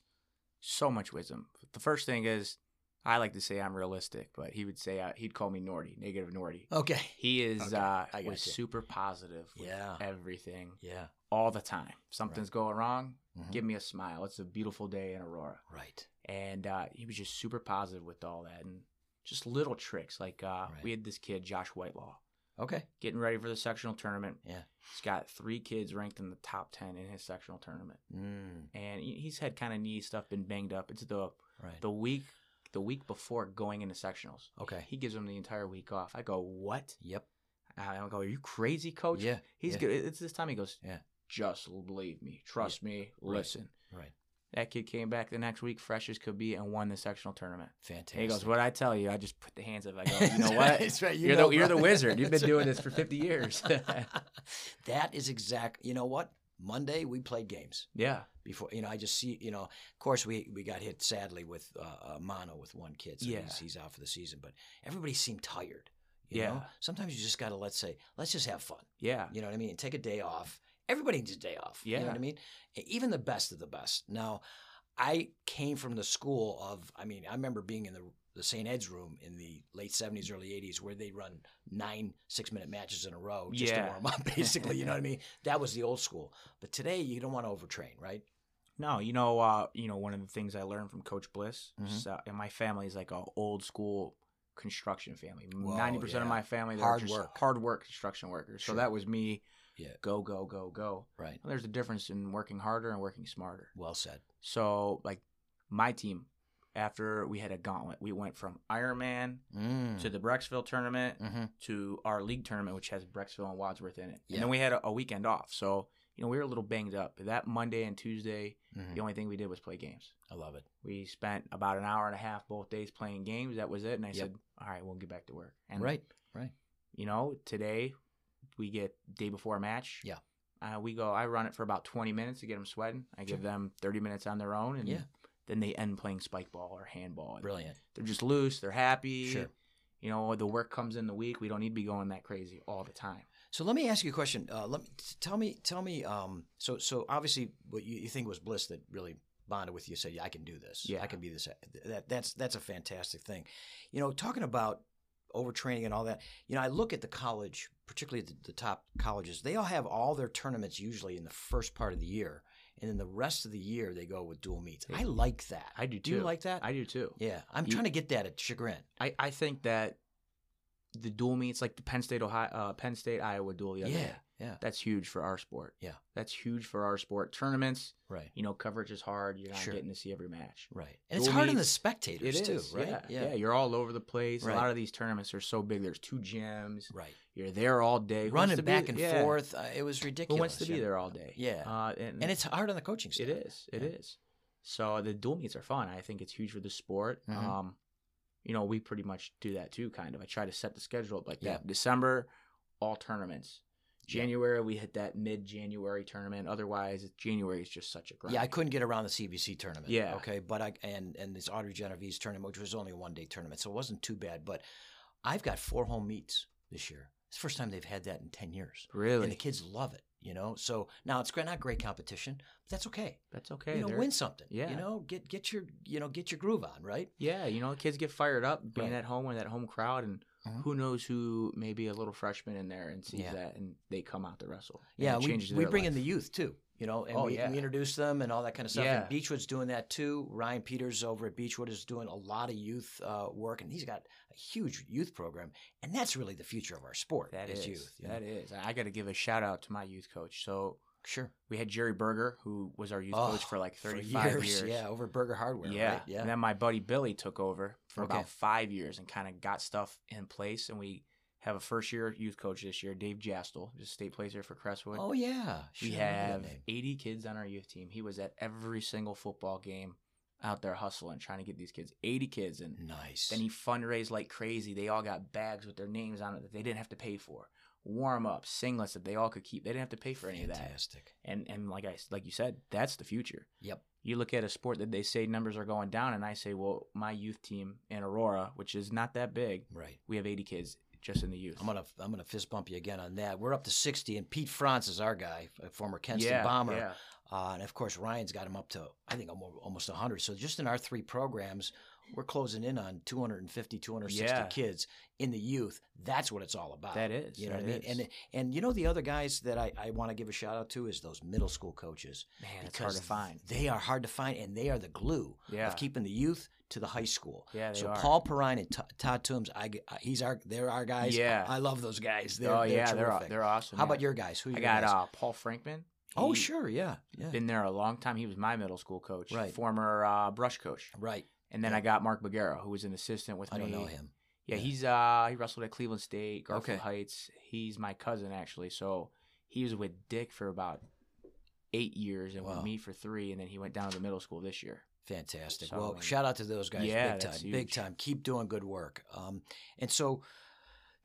[SPEAKER 4] so much wisdom. The first thing is, I like to say I'm realistic, but he would say uh, he'd call me Nordy, negative Nordy.
[SPEAKER 2] Okay.
[SPEAKER 4] He is
[SPEAKER 2] Okay,
[SPEAKER 4] uh, was super positive with
[SPEAKER 2] Yeah.
[SPEAKER 4] everything
[SPEAKER 2] Yeah.
[SPEAKER 4] all the time. Something's going wrong,
[SPEAKER 2] Mhm.
[SPEAKER 4] give me a smile. It's a beautiful day in Aurora,
[SPEAKER 2] Right.
[SPEAKER 4] and uh, he was just super positive with all that, and just little tricks like uh,
[SPEAKER 2] Right.
[SPEAKER 4] we had this kid Josh Whitelaw
[SPEAKER 2] Okay.
[SPEAKER 4] getting ready for the sectional tournament.
[SPEAKER 2] Yeah.
[SPEAKER 4] He's got three kids ranked in the top ten in his sectional tournament
[SPEAKER 2] Mm,
[SPEAKER 4] and he's had kind of knee stuff, been banged up. It's the
[SPEAKER 2] right.
[SPEAKER 4] the week the week before going into sectionals.
[SPEAKER 2] Okay.
[SPEAKER 4] He gives him the entire week off. I go, what?
[SPEAKER 2] Yep.
[SPEAKER 4] I go, are you crazy, coach?
[SPEAKER 2] Yeah.
[SPEAKER 4] He's
[SPEAKER 2] yeah.
[SPEAKER 4] good. It's this time he goes,
[SPEAKER 2] Yeah.
[SPEAKER 4] just believe me, trust me,
[SPEAKER 2] Right.
[SPEAKER 4] listen.
[SPEAKER 2] Right.
[SPEAKER 4] That kid came back the next week, fresh as could be, and won the sectional tournament.
[SPEAKER 2] Fantastic.
[SPEAKER 4] He goes, what I tell you, I just put the hands up. I go, <laughs> you know what?
[SPEAKER 2] That's right. You
[SPEAKER 4] You're
[SPEAKER 2] know,
[SPEAKER 4] the you're the <laughs> wizard. You've been doing this for 50 years. <laughs>
[SPEAKER 2] that is exact. You know what? Monday we played games
[SPEAKER 4] yeah.
[SPEAKER 2] Before. You know, I just see. You know, of course we we got hit sadly with uh, uh, mono with one kid, so
[SPEAKER 4] Yeah.
[SPEAKER 2] he's, he's out for the season. But everybody seemed tired. You
[SPEAKER 4] Yeah.
[SPEAKER 2] know, sometimes you just got to let's say let's just have fun.
[SPEAKER 4] Yeah.
[SPEAKER 2] You know what I mean? Take a day off. Everybody needs a day off. yeah. You know what I mean? Even the best of the best. Now, I came from the school of, I mean, I remember being in the, the St. Ed's room in the late 70s, early 80s, where they run nine six minute matches in a row just
[SPEAKER 4] Yeah.
[SPEAKER 2] to warm up, <laughs> basically. You know what I mean? That was the old school. But today, you don't want to overtrain, right?
[SPEAKER 4] No, you know, uh, you know, one of the things I learned from Coach Bliss,
[SPEAKER 2] Mhm.
[SPEAKER 4] so, and my family is like a old school construction family. Ninety percent of my family,
[SPEAKER 2] Hard
[SPEAKER 4] just
[SPEAKER 2] work.
[SPEAKER 4] hard work construction workers.
[SPEAKER 2] Sure.
[SPEAKER 4] So that was me.
[SPEAKER 2] Yeah.
[SPEAKER 4] Go go go go.
[SPEAKER 2] Right.
[SPEAKER 4] There's a difference in working harder and working smarter.
[SPEAKER 2] Well said.
[SPEAKER 4] So like my team, after we had a gauntlet, we went from Ironman
[SPEAKER 2] Mm.
[SPEAKER 4] to the Brecksville tournament
[SPEAKER 2] hmm
[SPEAKER 4] to our league tournament, which has Brecksville and Wadsworth in it.
[SPEAKER 2] Yeah.
[SPEAKER 4] And then we had a, a weekend off. So you know we were a little banged up. That Monday and Tuesday,
[SPEAKER 2] hmm
[SPEAKER 4] the only thing we did was play games.
[SPEAKER 2] I love it.
[SPEAKER 4] We spent about an hour and a half both days playing games. That was it. And I
[SPEAKER 2] Yep.
[SPEAKER 4] said, all right, we'll get back to work. And,
[SPEAKER 2] right. Right.
[SPEAKER 4] you know, today we get day before a match.
[SPEAKER 2] Yeah.
[SPEAKER 4] Uh, we go, I run it for about 20 minutes to get them sweating. I give them 30 minutes on their own. And
[SPEAKER 2] Yeah.
[SPEAKER 4] then they end playing spike ball or handball. And
[SPEAKER 2] Brilliant.
[SPEAKER 4] They're just loose. They're happy.
[SPEAKER 2] Sure.
[SPEAKER 4] You know, the work comes in the week. We don't need to be going that crazy all the time.
[SPEAKER 2] So let me ask you a question. Uh, let me tell me tell me. Um, so so obviously, what you, you think was Bliss that really bonded with you. Said, "Yeah, I can do this.
[SPEAKER 4] Yeah.
[SPEAKER 2] I can be this." That that's that's a fantastic thing. You know, talking about overtraining and all that. You know, I look at the college, particularly the, the top colleges. They all have all their tournaments usually in the first part of the year, and then the rest of the year they go with dual meets. I like that.
[SPEAKER 4] I do
[SPEAKER 2] Do you like that?
[SPEAKER 4] I do too.
[SPEAKER 2] yeah, I'm
[SPEAKER 4] You-
[SPEAKER 2] trying to get that at Chagrin.
[SPEAKER 4] I, I think that the dual meets like the Penn State Ohio uh, Penn State Iowa dual. the
[SPEAKER 2] Yeah,
[SPEAKER 4] day.
[SPEAKER 2] Yeah.
[SPEAKER 4] That's huge for our sport.
[SPEAKER 2] Yeah.
[SPEAKER 4] That's huge for our sport. Tournaments,
[SPEAKER 2] Right.
[SPEAKER 4] you know, coverage is hard. You're not
[SPEAKER 2] Sure.
[SPEAKER 4] getting to see every match.
[SPEAKER 2] Right. And it's
[SPEAKER 4] Dual
[SPEAKER 2] hard on the spectators
[SPEAKER 4] It
[SPEAKER 2] too, right?
[SPEAKER 4] Yeah. yeah. You're all over the place.
[SPEAKER 2] Right.
[SPEAKER 4] A lot of these tournaments are so big. There's two gyms.
[SPEAKER 2] Right.
[SPEAKER 4] You're there all day.
[SPEAKER 2] Running
[SPEAKER 4] to be-
[SPEAKER 2] back and
[SPEAKER 4] yeah.
[SPEAKER 2] forth. Uh, it was
[SPEAKER 4] Who
[SPEAKER 2] ridiculous.
[SPEAKER 4] wants to be there all day?
[SPEAKER 2] Yeah.
[SPEAKER 4] Uh, and,
[SPEAKER 2] And it's hard on the coaching staff.
[SPEAKER 4] it is. It is.
[SPEAKER 2] Yeah.
[SPEAKER 4] So the dual meets are fun. I think it's huge for the sport.
[SPEAKER 2] Mhm.
[SPEAKER 4] Um, you know, we pretty much do that too. Kind of. I try to set the schedule up like
[SPEAKER 2] Yeah.
[SPEAKER 4] that. December, all tournaments. January, we hit that mid-January tournament. Otherwise, January is just such a grind.
[SPEAKER 2] Yeah, I couldn't get around the CBC tournament.
[SPEAKER 4] Yeah.
[SPEAKER 2] Okay, but I and and this Audrey Genovese tournament, which was only a one day tournament, so it wasn't too bad. But I've got four home meets this year. It's the first time they've had that in ten years,
[SPEAKER 4] really.
[SPEAKER 2] and the kids love it. You know, so now it's not great competition, but that's okay.
[SPEAKER 4] That's okay.
[SPEAKER 2] you know,
[SPEAKER 4] They're-
[SPEAKER 2] win something.
[SPEAKER 4] Yeah.
[SPEAKER 2] You know, get get your you know get your groove on, right?
[SPEAKER 4] Yeah, you know, kids get fired up being
[SPEAKER 2] Right.
[SPEAKER 4] at home with that home crowd, and
[SPEAKER 2] Mhm.
[SPEAKER 4] who knows who maybe a little freshman in there and sees
[SPEAKER 2] Yeah.
[SPEAKER 4] that, and they come out to wrestle.
[SPEAKER 2] Yeah, we, we bring in the youth too, you know, and
[SPEAKER 4] Oh,
[SPEAKER 2] we,
[SPEAKER 4] yeah.
[SPEAKER 2] we introduce them and all that kind of stuff.
[SPEAKER 4] Yeah.
[SPEAKER 2] And Beachwood's doing that too. Ryan Peters over at Beachwood is doing a lot of youth uh, work, and he's got a huge youth program, and that's really the future of our sport.
[SPEAKER 4] That
[SPEAKER 2] is
[SPEAKER 4] is
[SPEAKER 2] youth. you know?
[SPEAKER 4] That is. I got to give a shout out to my youth coach. So
[SPEAKER 2] Sure.
[SPEAKER 4] we had Jerry Berger, who was our youth
[SPEAKER 2] Oh,
[SPEAKER 4] coach for oh, like
[SPEAKER 2] For
[SPEAKER 4] 35 years.
[SPEAKER 2] Yeah, over Burger Hardware.
[SPEAKER 4] Yeah.
[SPEAKER 2] Right? Yeah.
[SPEAKER 4] And then my buddy Billy took over for
[SPEAKER 2] Okay.
[SPEAKER 4] about five years and kind of got stuff in place. And we have a first year youth coach this year, Dave Jastel, just state placer for Crestwood.
[SPEAKER 2] oh yeah.
[SPEAKER 4] we
[SPEAKER 2] Sure, remember
[SPEAKER 4] have 80 kids on our youth team. He was at every single football game out there hustling, trying to get these kids. 80 kids. And
[SPEAKER 2] Nice.
[SPEAKER 4] then he fundraised like crazy. They all got bags with their names on it that they didn't have to pay for. Warm ups, singlets that they all could keep. They didn't have to pay for any of that.
[SPEAKER 2] Fantastic.
[SPEAKER 4] And and like I like you said, that's the future.
[SPEAKER 2] Yep.
[SPEAKER 4] You look at a sport that they say numbers are going down, and I say, well, my youth team in Aurora, which is not that big,
[SPEAKER 2] Right.
[SPEAKER 4] we have 80 kids just in the youth.
[SPEAKER 2] I'm gonna I'm gonna fist bump you again on that. We're up to 60, and Pete France is our guy, a former Kenston
[SPEAKER 4] yeah,
[SPEAKER 2] bomber.
[SPEAKER 4] Yeah.
[SPEAKER 2] Uh, and of course, Ryan's got him up to, I think, almo- almost 100. So just in our three programs, we're closing in on 250, 260
[SPEAKER 4] Yeah.
[SPEAKER 2] kids in the youth. That's what it's all about.
[SPEAKER 4] That is,
[SPEAKER 2] You know what I mean?
[SPEAKER 4] is.
[SPEAKER 2] And and you know the other guys that I, I want to give a shout out to is those middle school coaches.
[SPEAKER 4] Man, it's hard to find.
[SPEAKER 2] They are hard to find, and they are the glue
[SPEAKER 4] Yeah.
[SPEAKER 2] of keeping the youth to the high school.
[SPEAKER 4] Yeah, they
[SPEAKER 2] so
[SPEAKER 4] are.
[SPEAKER 2] Paul Perrine and T- Todd Toombs, I, I- he's our they're our guys.
[SPEAKER 4] Yeah.
[SPEAKER 2] I love those guys. They're,
[SPEAKER 4] oh
[SPEAKER 2] they're
[SPEAKER 4] yeah, they're they're awesome.
[SPEAKER 2] How
[SPEAKER 4] yeah.
[SPEAKER 2] about your guys? Who
[SPEAKER 4] I
[SPEAKER 2] your
[SPEAKER 4] got uh, Paul Frankman.
[SPEAKER 2] oh sure, yeah, yeah,
[SPEAKER 4] Been there a long time. He was my middle school coach,
[SPEAKER 2] Right.
[SPEAKER 4] Former uh, brush coach.
[SPEAKER 2] right.
[SPEAKER 4] And then
[SPEAKER 2] Yeah.
[SPEAKER 4] I got Mark Bagara, who was an assistant with
[SPEAKER 2] I
[SPEAKER 4] me.
[SPEAKER 2] I don't know him.
[SPEAKER 4] Yeah,
[SPEAKER 2] Yeah.
[SPEAKER 4] he's uh he wrestled at Cleveland State, Garfield
[SPEAKER 2] Okay.
[SPEAKER 4] Heights. He's my cousin actually. So he was with Dick for about eight years and
[SPEAKER 2] Wow.
[SPEAKER 4] with me for three, and then he went down to middle school this year.
[SPEAKER 2] Fantastic.
[SPEAKER 4] So,
[SPEAKER 2] well,
[SPEAKER 4] um,
[SPEAKER 2] shout out to those guys.
[SPEAKER 4] yeah,
[SPEAKER 2] big time. Big time. Keep doing good work. Um, and so,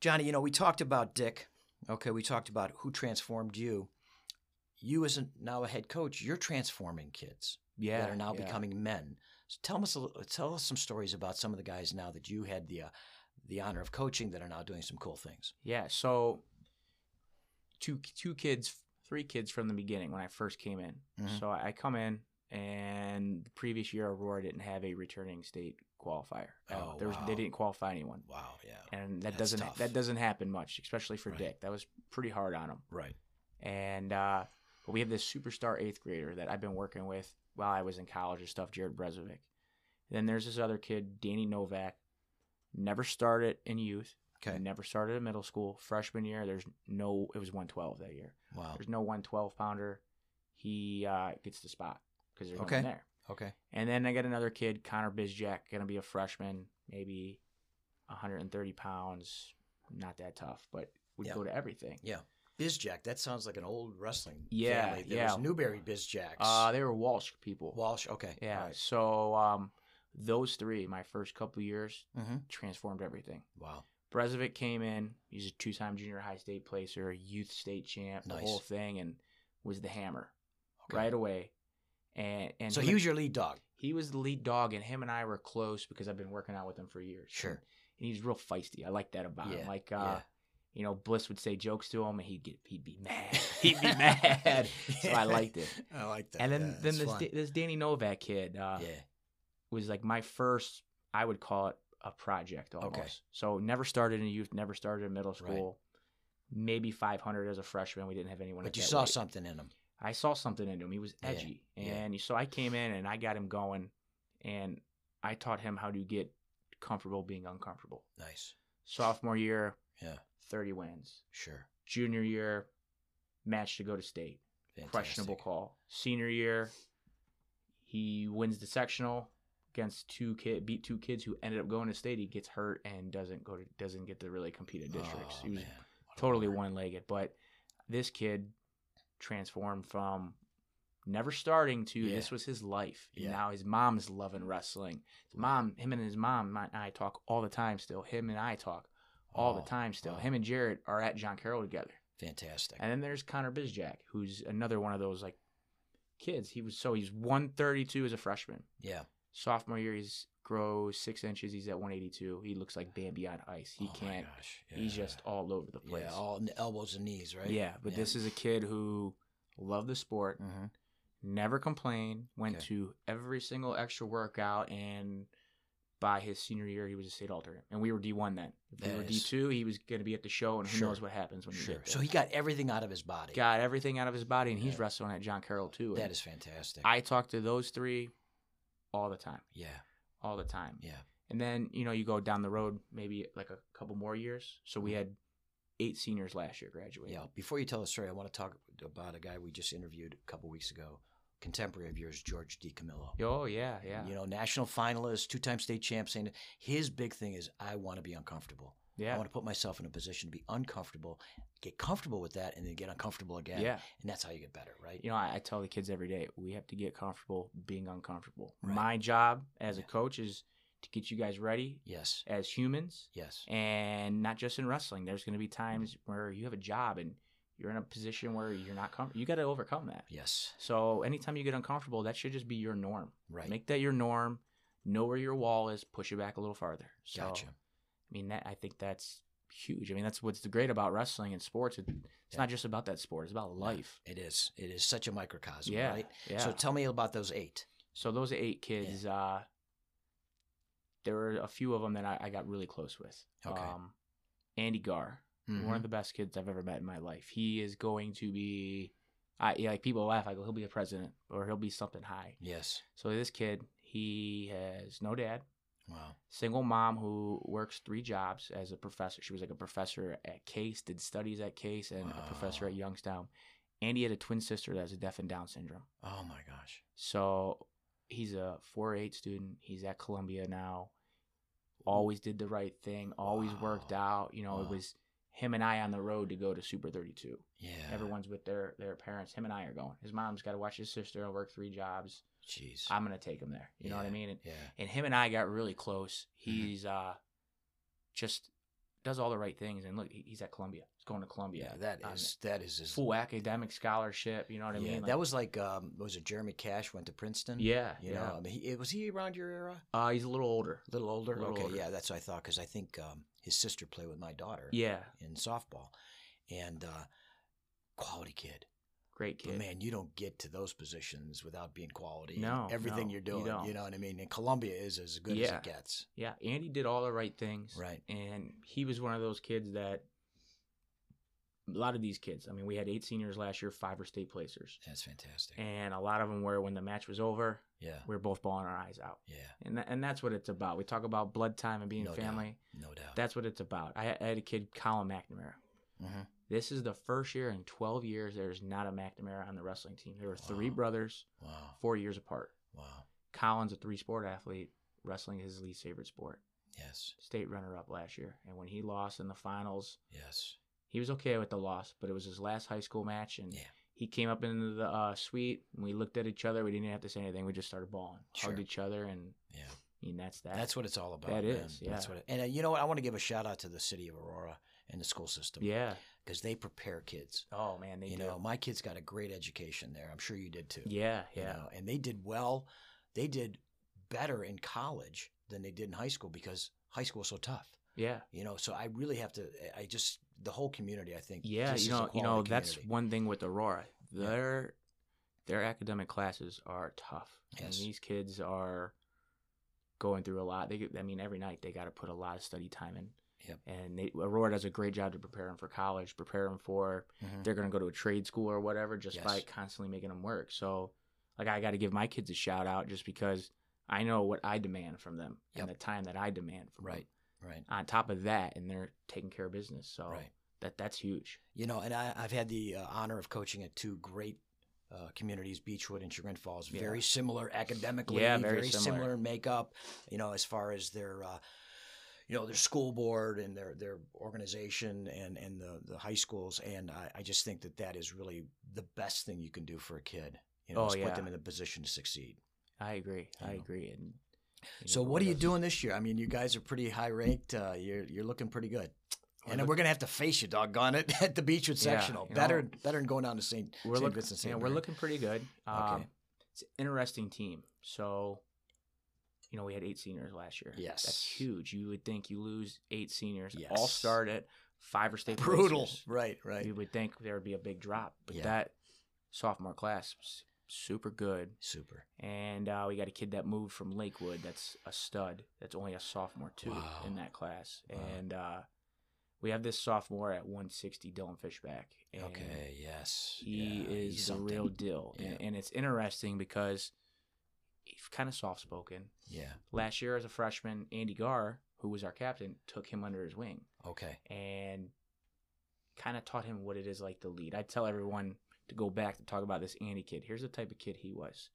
[SPEAKER 2] Johnny, you know, we talked about Dick. Okay, we talked about who transformed you. You, as a, now a head coach, you're transforming kids
[SPEAKER 4] Yeah,
[SPEAKER 2] that are now
[SPEAKER 4] yeah.
[SPEAKER 2] becoming men. So tell us a little, tell us some stories about some of the guys now that you had the uh, the honor of coaching that are now doing some cool things.
[SPEAKER 4] Yeah, so two two kids, three kids from the beginning when I first came in.
[SPEAKER 2] Mhm.
[SPEAKER 4] So I come in, and the previous year Aurora didn't have a returning state qualifier.
[SPEAKER 2] Oh,
[SPEAKER 4] was,
[SPEAKER 2] wow.
[SPEAKER 4] They didn't qualify anyone,
[SPEAKER 2] Wow. Yeah.
[SPEAKER 4] and that
[SPEAKER 2] That's
[SPEAKER 4] doesn't
[SPEAKER 2] tough.
[SPEAKER 4] that doesn't happen much, especially for
[SPEAKER 2] Right.
[SPEAKER 4] Dick. That was pretty hard on him.
[SPEAKER 2] Right.
[SPEAKER 4] And uh, but we have this superstar eighth grader that I've been working with while I was in college and stuff, Jared Brezovic. Then there's this other kid, Danny Novak. Never started in youth.
[SPEAKER 2] Okay.
[SPEAKER 4] Never started in middle school. Freshman year, there's no. It was 112 that year.
[SPEAKER 2] Wow.
[SPEAKER 4] There's no 112 pounder. He uh, gets the spot because there's
[SPEAKER 2] Okay.
[SPEAKER 4] no one there.
[SPEAKER 2] Okay.
[SPEAKER 4] And then I got another kid, Connor Bizjack, gonna be a freshman, maybe 130 pounds. Not that tough, but would
[SPEAKER 2] Yeah.
[SPEAKER 4] go to everything.
[SPEAKER 2] Yeah. Bizjack. That sounds like an old wrestling
[SPEAKER 4] Yeah,
[SPEAKER 2] family. There
[SPEAKER 4] yeah.
[SPEAKER 2] was Newbury Bizjacks.
[SPEAKER 4] Uh, they were Walsh people.
[SPEAKER 2] Walsh. Okay.
[SPEAKER 4] Yeah.
[SPEAKER 2] Right.
[SPEAKER 4] So um, those three, my first couple years,
[SPEAKER 2] Mm-hmm.
[SPEAKER 4] transformed everything.
[SPEAKER 2] Wow.
[SPEAKER 4] Brezovic came in. He's a two-time junior high state placer, youth state champ, the whole thing, and was the hammer
[SPEAKER 2] Okay.
[SPEAKER 4] right away. And and
[SPEAKER 2] so he was your lead dog.
[SPEAKER 4] he was the lead dog, and him and I were close because I've been working out with him for years.
[SPEAKER 2] Sure.
[SPEAKER 4] And he's real feisty. I like that about
[SPEAKER 2] Yeah,
[SPEAKER 4] him. Like uh,
[SPEAKER 2] yeah.
[SPEAKER 4] You know, Bliss would say jokes to him, and he'd get he'd be mad. <laughs> he'd be mad. So I liked it. <laughs>
[SPEAKER 2] I liked that.
[SPEAKER 4] And then
[SPEAKER 2] Yeah,
[SPEAKER 4] then this
[SPEAKER 2] fun.
[SPEAKER 4] This Danny Novak kid uh,
[SPEAKER 2] yeah.
[SPEAKER 4] was like my first. I would call it a project almost.
[SPEAKER 2] Okay.
[SPEAKER 4] So never started in youth, never started in middle
[SPEAKER 2] Right.
[SPEAKER 4] school. Maybe 500 as a freshman. We didn't have anyone.
[SPEAKER 2] But you saw
[SPEAKER 4] weight.
[SPEAKER 2] something in him.
[SPEAKER 4] I saw something in him. He was edgy,
[SPEAKER 2] yeah.
[SPEAKER 4] and so I came in and I got him going, and I taught him how to get comfortable being uncomfortable.
[SPEAKER 2] Nice.
[SPEAKER 4] Sophomore year,
[SPEAKER 2] Yeah.
[SPEAKER 4] thirty wins.
[SPEAKER 2] Sure.
[SPEAKER 4] Junior year, match to go to state.
[SPEAKER 2] Fantastic.
[SPEAKER 4] Questionable call. Senior year, he wins the sectional against two kid beat two kids who ended up going to state. He gets hurt and doesn't go to doesn't get to really compete at districts.
[SPEAKER 2] Oh,
[SPEAKER 4] he was. Totally one legged. But this kid transformed from never starting to
[SPEAKER 2] Yeah.
[SPEAKER 4] this was his life. And
[SPEAKER 2] Yeah.
[SPEAKER 4] now his mom's loving wrestling. His mom, him and his mom, my, I talk all the time still. Him and I talk all
[SPEAKER 2] Oh,
[SPEAKER 4] the time still.
[SPEAKER 2] wow.
[SPEAKER 4] Him and Jared are at John Carroll together.
[SPEAKER 2] Fantastic.
[SPEAKER 4] And then there's Connor Bizjack, who's another one of those like kids. He was so he's 132 as a freshman.
[SPEAKER 2] yeah.
[SPEAKER 4] Sophomore year, he's grows six inches. He's at 182. He looks like Bambi on ice. He
[SPEAKER 2] Oh
[SPEAKER 4] can't.
[SPEAKER 2] gosh.
[SPEAKER 4] He's just all over the place.
[SPEAKER 2] yeah, all elbows and knees, right?
[SPEAKER 4] Yeah, but this is a kid who loved the sport,
[SPEAKER 2] hmm
[SPEAKER 4] never complained, went
[SPEAKER 2] Okay.
[SPEAKER 4] to every single extra workout, and by his senior year, he was a state alternate. And we were D1 then. If we were D2, he was going to be at the show, and who
[SPEAKER 2] Sure.
[SPEAKER 4] knows what happens when you get there.
[SPEAKER 2] So he got everything out of his body.
[SPEAKER 4] got everything out of his body, and he's wrestling at John Carroll too.
[SPEAKER 2] That is fantastic.
[SPEAKER 4] I talk to those three all the time,
[SPEAKER 2] yeah.
[SPEAKER 4] all the time.
[SPEAKER 2] Yeah.
[SPEAKER 4] And then, you know, you go down the road maybe like a couple more years. So we had eight seniors last year graduate.
[SPEAKER 2] Mm-hmm. Yeah. Before you tell the story, I want to talk about a guy we just interviewed a couple weeks ago, contemporary of yours, George DiCamillo.
[SPEAKER 4] Oh, yeah, yeah.
[SPEAKER 2] You know, national finalist, two-time state champ. Saying his big thing is, I want to be uncomfortable.
[SPEAKER 4] Yeah.
[SPEAKER 2] I want to put myself in a position to be uncomfortable, get comfortable with that, and then get uncomfortable again.
[SPEAKER 4] Yeah.
[SPEAKER 2] And that's how you get better, right?
[SPEAKER 4] You know, I, I tell the kids every day, we have to get comfortable being uncomfortable.
[SPEAKER 2] Right.
[SPEAKER 4] My job as
[SPEAKER 2] Yeah.
[SPEAKER 4] a coach is to get you guys ready
[SPEAKER 2] Yes.
[SPEAKER 4] as humans
[SPEAKER 2] Yes.
[SPEAKER 4] and not just in wrestling. There's going to be mm-hmm. times where you have a job and you're in a position where you're not comfortable. You got to overcome that.
[SPEAKER 2] Yes.
[SPEAKER 4] So anytime you get uncomfortable, that should just be your norm.
[SPEAKER 2] Right.
[SPEAKER 4] Make that your norm. Know where your wall is. Push it back a little farther. So,
[SPEAKER 2] Gotcha.
[SPEAKER 4] I mean, that I think that's huge. I mean, that's what's great about wrestling and sports. It, it's
[SPEAKER 2] Yeah.
[SPEAKER 4] not just about that sport. It's about life.
[SPEAKER 2] It is. It is such a microcosm,
[SPEAKER 4] Yeah,
[SPEAKER 2] right?
[SPEAKER 4] yeah.
[SPEAKER 2] So tell me about those eight.
[SPEAKER 4] So those eight kids, uh, there were a few of them that I, I got really close with.
[SPEAKER 2] Okay.
[SPEAKER 4] Um, Andy Garr, one of mm-hmm. the best kids I've ever met in my life. He is going to be, I yeah, like people laugh. I go, he'll be a president or he'll be something high.
[SPEAKER 2] Yes.
[SPEAKER 4] So this kid, he has no dad,
[SPEAKER 2] Wow.
[SPEAKER 4] single mom who works three jobs as a professor. She was like a professor at Case, did studies at Case, and a professor at Youngstown. And he had a twin sister that has a deaf and Down syndrome.
[SPEAKER 2] Oh my gosh.
[SPEAKER 4] So he's a 4-8 student. He's at Columbia now. Mm. Always did the right thing. Always worked out. You know,
[SPEAKER 2] Wow.
[SPEAKER 4] it was him and I on the road to go to Super 32.
[SPEAKER 2] Yeah.
[SPEAKER 4] Everyone's with their their parents. Him and I are going. His mom's got to watch his sister and work three jobs.
[SPEAKER 2] Jeez.
[SPEAKER 4] I'm gonna take him there. You know what I mean? And,
[SPEAKER 2] Yeah.
[SPEAKER 4] and him and I got really close.
[SPEAKER 2] Mm-hmm.
[SPEAKER 4] He's uh just does all the right things. And look, he's at Columbia. He's going to Columbia.
[SPEAKER 2] Yeah. That
[SPEAKER 4] on
[SPEAKER 2] is that is his
[SPEAKER 4] full academic scholarship. You know what I
[SPEAKER 2] yeah,
[SPEAKER 4] mean?
[SPEAKER 2] that was like um, was it Jeremy Cash went to Princeton?
[SPEAKER 4] yeah,
[SPEAKER 2] You
[SPEAKER 4] yeah.
[SPEAKER 2] know, I mean, he, was he around your era?
[SPEAKER 4] uh, he's a little older.
[SPEAKER 2] A little older.
[SPEAKER 4] A little
[SPEAKER 2] okay,
[SPEAKER 4] older.
[SPEAKER 2] yeah, that's what I thought because I think um, his sister played with my daughter
[SPEAKER 4] Yeah,
[SPEAKER 2] in softball, and uh, quality kid.
[SPEAKER 4] Great kid.
[SPEAKER 2] But man, you don't get to those positions without being quality. in
[SPEAKER 4] No,
[SPEAKER 2] everything
[SPEAKER 4] no,
[SPEAKER 2] you're doing.
[SPEAKER 4] don't.
[SPEAKER 2] know what I mean? And Columbia is as good as it gets.
[SPEAKER 4] Yeah, Andy did all the right things.
[SPEAKER 2] Right.
[SPEAKER 4] And he was one of those kids that a lot of these kids, I mean, we had eight seniors last year, five were state placers.
[SPEAKER 2] That's fantastic.
[SPEAKER 4] And a lot of them were when the match was over,
[SPEAKER 2] yeah.
[SPEAKER 4] we were both bawling our eyes out.
[SPEAKER 2] Yeah.
[SPEAKER 4] And that, and that's what it's about. We talk about blood time and being
[SPEAKER 2] No doubt.
[SPEAKER 4] family.
[SPEAKER 2] No doubt.
[SPEAKER 4] That's what it's about. I, I had a kid, Colin McNamara.
[SPEAKER 2] hmm
[SPEAKER 4] This is the first year in 12 years there's not a McNamara on the wrestling team. There were three
[SPEAKER 2] Wow.
[SPEAKER 4] brothers,
[SPEAKER 2] Wow.
[SPEAKER 4] four years apart.
[SPEAKER 2] Wow.
[SPEAKER 4] Colin's a three sport athlete. Wrestling is his least favorite sport.
[SPEAKER 2] Yes.
[SPEAKER 4] State runner up last year. And when he lost in the finals,
[SPEAKER 2] Yes.
[SPEAKER 4] he was okay with the loss, but it was his last high school match. And
[SPEAKER 2] Yeah.
[SPEAKER 4] he came up into the uh, suite and we looked at each other. We didn't have to say anything. We just started bawling,
[SPEAKER 2] Sure.
[SPEAKER 4] hugged each other. And
[SPEAKER 2] Yeah.
[SPEAKER 4] I mean, that's that.
[SPEAKER 2] That's what it's all about.
[SPEAKER 4] That
[SPEAKER 2] man.
[SPEAKER 4] is,
[SPEAKER 2] That's
[SPEAKER 4] yeah.
[SPEAKER 2] what. It, and uh, you know what? I want to give a shout out to the city of Aurora and the school system.
[SPEAKER 4] yeah.
[SPEAKER 2] Because they prepare kids.
[SPEAKER 4] Oh, man. They
[SPEAKER 2] you
[SPEAKER 4] do.
[SPEAKER 2] know, my kids got a great education there. I'm sure you did too.
[SPEAKER 4] yeah.
[SPEAKER 2] you
[SPEAKER 4] Yeah.
[SPEAKER 2] know, and they did well. They did better in college than they did in high school because high school is so tough.
[SPEAKER 4] Yeah.
[SPEAKER 2] You know, so I really have to. I just the whole community. I think.
[SPEAKER 4] Yeah, you know, you know, that's
[SPEAKER 2] community.
[SPEAKER 4] one thing with Aurora.
[SPEAKER 2] Yeah.
[SPEAKER 4] Their their academic classes are tough.
[SPEAKER 2] Yes.
[SPEAKER 4] And these kids are going through a lot. They, I mean, every night they got to put a lot of study time in.
[SPEAKER 2] Yep.
[SPEAKER 4] And they, Aurora does a great job to prepare them for college, prepare them for
[SPEAKER 2] Mhm.
[SPEAKER 4] they're going to go to a trade school or whatever, just by constantly making them work. So, like, I got to give my kids a shout out just because I know what I demand from them
[SPEAKER 2] Yep.
[SPEAKER 4] and the time that I demand from
[SPEAKER 2] Right.
[SPEAKER 4] them.
[SPEAKER 2] Right.
[SPEAKER 4] On top of that, and they're taking care of business. So
[SPEAKER 2] Right.
[SPEAKER 4] that that's huge.
[SPEAKER 2] You know, and I, I've had the uh, honor of coaching at two great uh, communities, Beachwood and Chagrin Falls.
[SPEAKER 4] Yeah.
[SPEAKER 2] Very similar academically,
[SPEAKER 4] Yeah, very similar.
[SPEAKER 2] in makeup. You know, as far as their, uh, you know, their school board and their their organization and and the the high schools. And I, I just think that that is really the best thing you can do for a kid. You know,
[SPEAKER 4] Oh,
[SPEAKER 2] is
[SPEAKER 4] yeah.
[SPEAKER 2] put them in a position to succeed.
[SPEAKER 4] I agree. I
[SPEAKER 2] know.
[SPEAKER 4] agree. And
[SPEAKER 2] So
[SPEAKER 4] know,
[SPEAKER 2] what are you doing this year? I mean, you guys are pretty high ranked. Uh, you're you're looking pretty good. And
[SPEAKER 4] look-
[SPEAKER 2] we're gonna have to face you, doggone it, <laughs> at the Beachwood
[SPEAKER 4] Yeah,
[SPEAKER 2] sectional.
[SPEAKER 4] you
[SPEAKER 2] better
[SPEAKER 4] know,
[SPEAKER 2] better than going down to St.
[SPEAKER 4] We're looking.
[SPEAKER 2] Vincent.
[SPEAKER 4] Yeah, we're looking pretty good. Um,
[SPEAKER 2] Okay.
[SPEAKER 4] It's an interesting team. So, you know, we had eight seniors last year.
[SPEAKER 2] Yes.
[SPEAKER 4] that's huge. You would think you lose eight seniors,
[SPEAKER 2] Yes.
[SPEAKER 4] all start at five or state
[SPEAKER 2] brutal. Right, right.
[SPEAKER 4] You would think there would be a big drop, but
[SPEAKER 2] Yeah.
[SPEAKER 4] that sophomore class was super good.
[SPEAKER 2] Super.
[SPEAKER 4] And uh, we got a kid that moved from Lakewood. That's a stud. That's only a sophomore too
[SPEAKER 2] Wow.
[SPEAKER 4] in that class.
[SPEAKER 2] Wow.
[SPEAKER 4] And uh, we have this sophomore at 160, Dylan Fishback. And
[SPEAKER 2] Okay. Yes.
[SPEAKER 4] he
[SPEAKER 2] Yeah,
[SPEAKER 4] is the real deal.
[SPEAKER 2] Yeah.
[SPEAKER 4] And, and it's interesting because kind of soft spoken.
[SPEAKER 2] Yeah.
[SPEAKER 4] Last year, as a freshman, Andy Garr, who was our captain, took him under his wing
[SPEAKER 2] Okay.
[SPEAKER 4] and kind of taught him what it is like to lead. I tell everyone to go back to talk about this Andy kid. Here's the type of kid he was.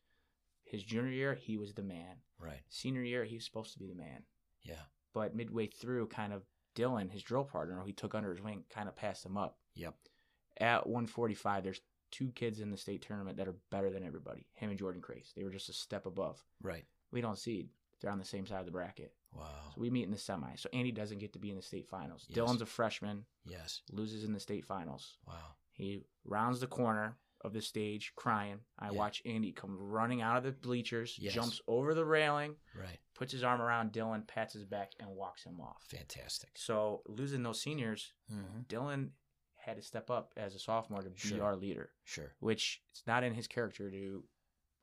[SPEAKER 4] His junior year, he was the man.
[SPEAKER 2] Right.
[SPEAKER 4] Senior year, he was supposed to be the man.
[SPEAKER 2] Yeah.
[SPEAKER 4] But midway through, kind of Dylan, his drill partner, who he took under his wing, kind of passed him up.
[SPEAKER 2] Yep.
[SPEAKER 4] At 145, there's two kids in the state tournament that are better than everybody. Him and Jordan Crace. They were just a step above.
[SPEAKER 2] Right.
[SPEAKER 4] We don't seed. They're on the same side of the bracket.
[SPEAKER 2] Wow.
[SPEAKER 4] So we meet in the semi. So Andy doesn't get to be in the state finals.
[SPEAKER 2] Yes.
[SPEAKER 4] Dylan's a freshman,
[SPEAKER 2] Yes.
[SPEAKER 4] loses in the state finals.
[SPEAKER 2] Wow.
[SPEAKER 4] He rounds the corner of the stage crying. I
[SPEAKER 2] Yeah.
[SPEAKER 4] watch Andy come running out of the bleachers,
[SPEAKER 2] Yes.
[SPEAKER 4] jumps over the railing,
[SPEAKER 2] Right.
[SPEAKER 4] puts his arm around Dylan, pats his back, and walks him off.
[SPEAKER 2] Fantastic.
[SPEAKER 4] So losing those seniors,
[SPEAKER 2] Mm-hmm.
[SPEAKER 4] Dylan had to step up as a sophomore to be
[SPEAKER 2] Sure.
[SPEAKER 4] our leader,
[SPEAKER 2] Sure.
[SPEAKER 4] which it's not in his character to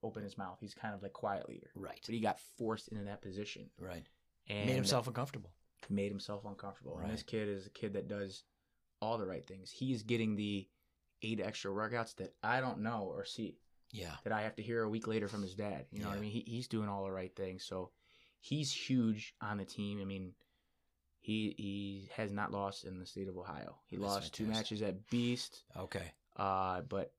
[SPEAKER 4] open his mouth. He's kind of like quiet leader,
[SPEAKER 2] Right.
[SPEAKER 4] but he got forced into that position
[SPEAKER 2] Right.
[SPEAKER 4] and
[SPEAKER 2] Made himself uncomfortable.
[SPEAKER 4] made himself uncomfortable. And this kid is a kid that does all the right things. He is getting the eight extra workouts that I don't know or see
[SPEAKER 2] Yeah.
[SPEAKER 4] that I have to hear a week later from his dad. You know what I mean? He, he's doing all the right things. So he's huge on the team. I mean, he he has not lost in the state of Ohio. He
[SPEAKER 2] That's
[SPEAKER 4] lost two matches at Beast,
[SPEAKER 2] Okay.
[SPEAKER 4] uh, but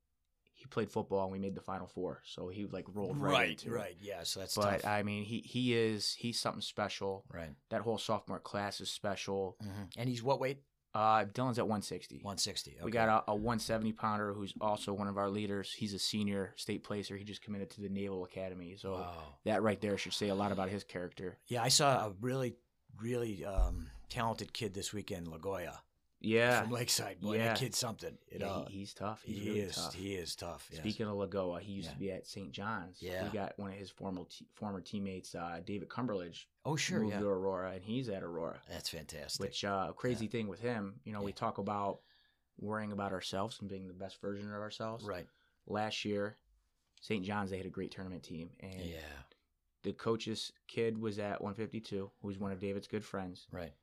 [SPEAKER 4] he played football and we made the final four. So he like rolled right, into it.
[SPEAKER 2] Right. Yeah. So that's
[SPEAKER 4] But
[SPEAKER 2] tough.
[SPEAKER 4] I mean, he he is he's something special.
[SPEAKER 2] right.
[SPEAKER 4] That whole sophomore class is special.
[SPEAKER 2] Mm-hmm. And he's what weight?
[SPEAKER 4] Uh, Dylan's at 160.
[SPEAKER 2] 160. Okay.
[SPEAKER 4] We got a, a 170 pounder who's also one of our leaders. He's a senior state placer. He just committed to the Naval Academy. So
[SPEAKER 2] Wow.
[SPEAKER 4] that right there should say a lot about his character.
[SPEAKER 2] Yeah, I saw a really, really um, talented kid this weekend, Lagoya
[SPEAKER 4] Yeah.
[SPEAKER 2] from Lakeside. Boy,
[SPEAKER 4] Yeah.
[SPEAKER 2] that kid's something. You
[SPEAKER 4] Yeah, he's tough. He's
[SPEAKER 2] he
[SPEAKER 4] really
[SPEAKER 2] is.
[SPEAKER 4] tough.
[SPEAKER 2] He is tough. yes.
[SPEAKER 4] Speaking of Lagoa, he used
[SPEAKER 2] Yeah.
[SPEAKER 4] to be at St. John's.
[SPEAKER 2] Yeah.
[SPEAKER 4] We got one of his former te- former teammates, uh, David Cumberledge,
[SPEAKER 2] oh, sure.
[SPEAKER 4] moved
[SPEAKER 2] Yeah.
[SPEAKER 4] to Aurora, and he's at Aurora.
[SPEAKER 2] That's fantastic.
[SPEAKER 4] Which uh, crazy thing with him, you know, we talk about worrying about ourselves and being the best version of ourselves.
[SPEAKER 2] right.
[SPEAKER 4] Last year, St. John's they had a great tournament team, and
[SPEAKER 2] Yeah.
[SPEAKER 4] The coach's kid was at 152, who's one of David's good friends.
[SPEAKER 2] Right.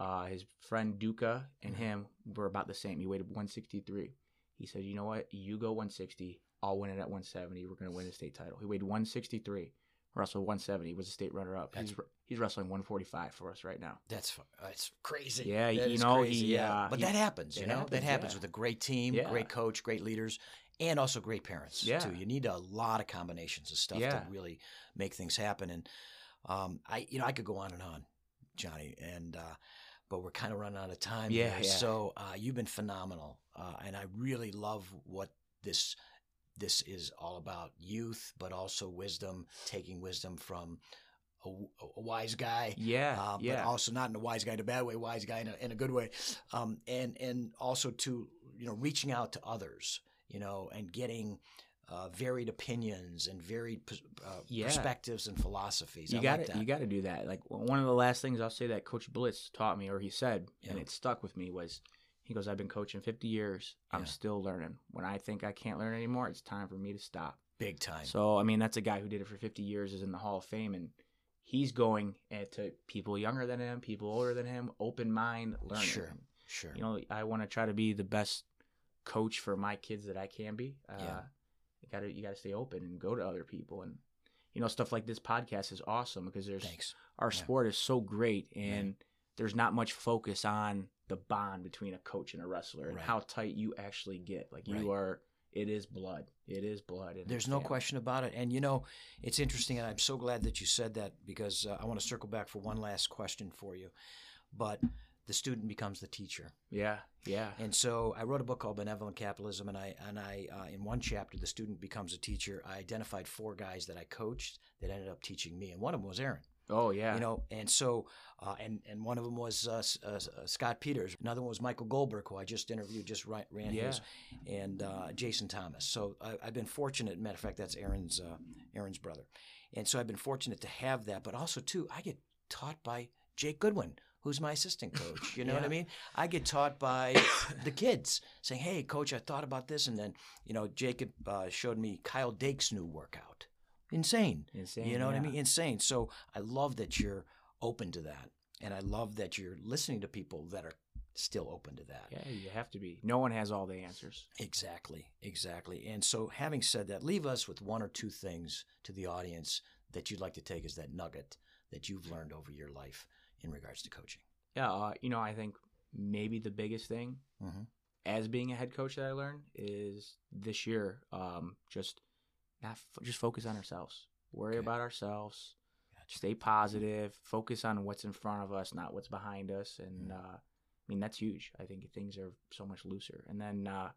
[SPEAKER 4] Uh, his friend Duca and
[SPEAKER 2] Mhm.
[SPEAKER 4] him were about the same. He weighed 163. He said, "You know what? You go 160. I'll win it at 170. We're going to win the state title." He weighed 163. Russell 170 he was a state runner-up.
[SPEAKER 2] That's-
[SPEAKER 4] He's he's wrestling 145 for us right now.
[SPEAKER 2] That's fu- that's crazy.
[SPEAKER 4] Yeah,
[SPEAKER 2] That
[SPEAKER 4] you know,
[SPEAKER 2] crazy,
[SPEAKER 4] he,
[SPEAKER 2] yeah.
[SPEAKER 4] uh,
[SPEAKER 2] but
[SPEAKER 4] he-
[SPEAKER 2] that happens. You know,
[SPEAKER 4] happens,
[SPEAKER 2] that happens
[SPEAKER 4] yeah.
[SPEAKER 2] with a great team,
[SPEAKER 4] Yeah.
[SPEAKER 2] great coach, great leaders, and also great parents
[SPEAKER 4] Yeah.
[SPEAKER 2] too. You need a lot of combinations of stuff
[SPEAKER 4] Yeah.
[SPEAKER 2] to really make things happen. And um, I, you know, I could go on and on, Johnny, and uh, but we're kind of running out of time.
[SPEAKER 4] Yeah, yeah.
[SPEAKER 2] So uh, you've been phenomenal, uh, and I really love what this this is all about: youth, but also wisdom, taking wisdom from. A, a wise guy,
[SPEAKER 4] Yeah,
[SPEAKER 2] uh,
[SPEAKER 4] yeah.
[SPEAKER 2] but also not in a wise guy in a bad way, wise guy in a, in a good way, um, and and also to you know reaching out to others, you know, and getting uh, varied opinions and varied uh,
[SPEAKER 4] Yeah.
[SPEAKER 2] perspectives and philosophies.
[SPEAKER 4] you got
[SPEAKER 2] like
[SPEAKER 4] to you got to do that. Like one of the last things I'll say that Coach Bliss taught me, or he said, and it stuck with me, was he goes, "I've been coaching 50 years. I'm
[SPEAKER 2] Yeah.
[SPEAKER 4] still learning. When I think I can't learn anymore, it's time for me to stop."
[SPEAKER 2] big time.
[SPEAKER 4] So I mean, that's a guy who did it for 50 years, is in the Hall of Fame, and he's going eh, to people younger than him, people older than him, open mind, learning.
[SPEAKER 2] Sure. sure.
[SPEAKER 4] You know, I want to try to be the best coach for my kids that I can be. Uh,
[SPEAKER 2] Yeah.
[SPEAKER 4] You gotta you gotta stay open and go to other people and. You know, stuff like this podcast is awesome because there's
[SPEAKER 2] Thanks.
[SPEAKER 4] our
[SPEAKER 2] Yeah.
[SPEAKER 4] sport is so great and there's not much focus on the bond between a coach and a wrestler and
[SPEAKER 2] Right.
[SPEAKER 4] how tight you actually get. Like you
[SPEAKER 2] Right.
[SPEAKER 4] are, it is blood. It is blood.
[SPEAKER 2] There's no
[SPEAKER 4] family.
[SPEAKER 2] question about it. And you know, it's interesting, and I'm so glad that you said that because uh, I want to circle back for one last question for you. But the student becomes the teacher,
[SPEAKER 4] Yeah, yeah,
[SPEAKER 2] and so I wrote a book called Benevolent Capitalism, and I and I uh, in one chapter, the student becomes a teacher. I identified four guys that I coached that ended up teaching me, and one of them was Aaron.
[SPEAKER 4] oh yeah.
[SPEAKER 2] You know, and so, uh, and and one of them was uh, uh, uh, Scott Peters. Another one was Michael Goldberg, who I just interviewed, just ran, ran
[SPEAKER 4] Yeah.
[SPEAKER 2] his, and uh, Jason Thomas. So I, I've been fortunate. Matter of fact, that's Aaron's uh, Aaron's brother, and so I've been fortunate to have that. But also too, I get taught by Jake Goodwin. Who's my assistant coach? You know what I mean? I get taught by the kids saying, "Hey, coach, I thought about this," and then you know, Jacob uh, showed me Kyle Dake's new workout. Insane.
[SPEAKER 4] Insane.
[SPEAKER 2] You know what I mean? Insane. So I love that you're open to that. And I love that you're listening to people that are still open to that.
[SPEAKER 4] Yeah, you have to be. No one has all the answers.
[SPEAKER 2] Exactly. Exactly. And so having said that, leave us with one or two things to the audience that you'd like to take as that nugget that you've learned over your life in regards to coaching.
[SPEAKER 4] Yeah, uh, you know, I think maybe the biggest thing
[SPEAKER 2] Mhm.
[SPEAKER 4] as being a head coach that I learned is this year, um, just not f- just focus on ourselves, worry
[SPEAKER 2] Okay.
[SPEAKER 4] about ourselves,
[SPEAKER 2] Gotcha.
[SPEAKER 4] stay positive, focus on what's in front of us, not what's behind us, and
[SPEAKER 2] Mm.
[SPEAKER 4] uh, I mean that's huge. I think things are so much looser. And then uh,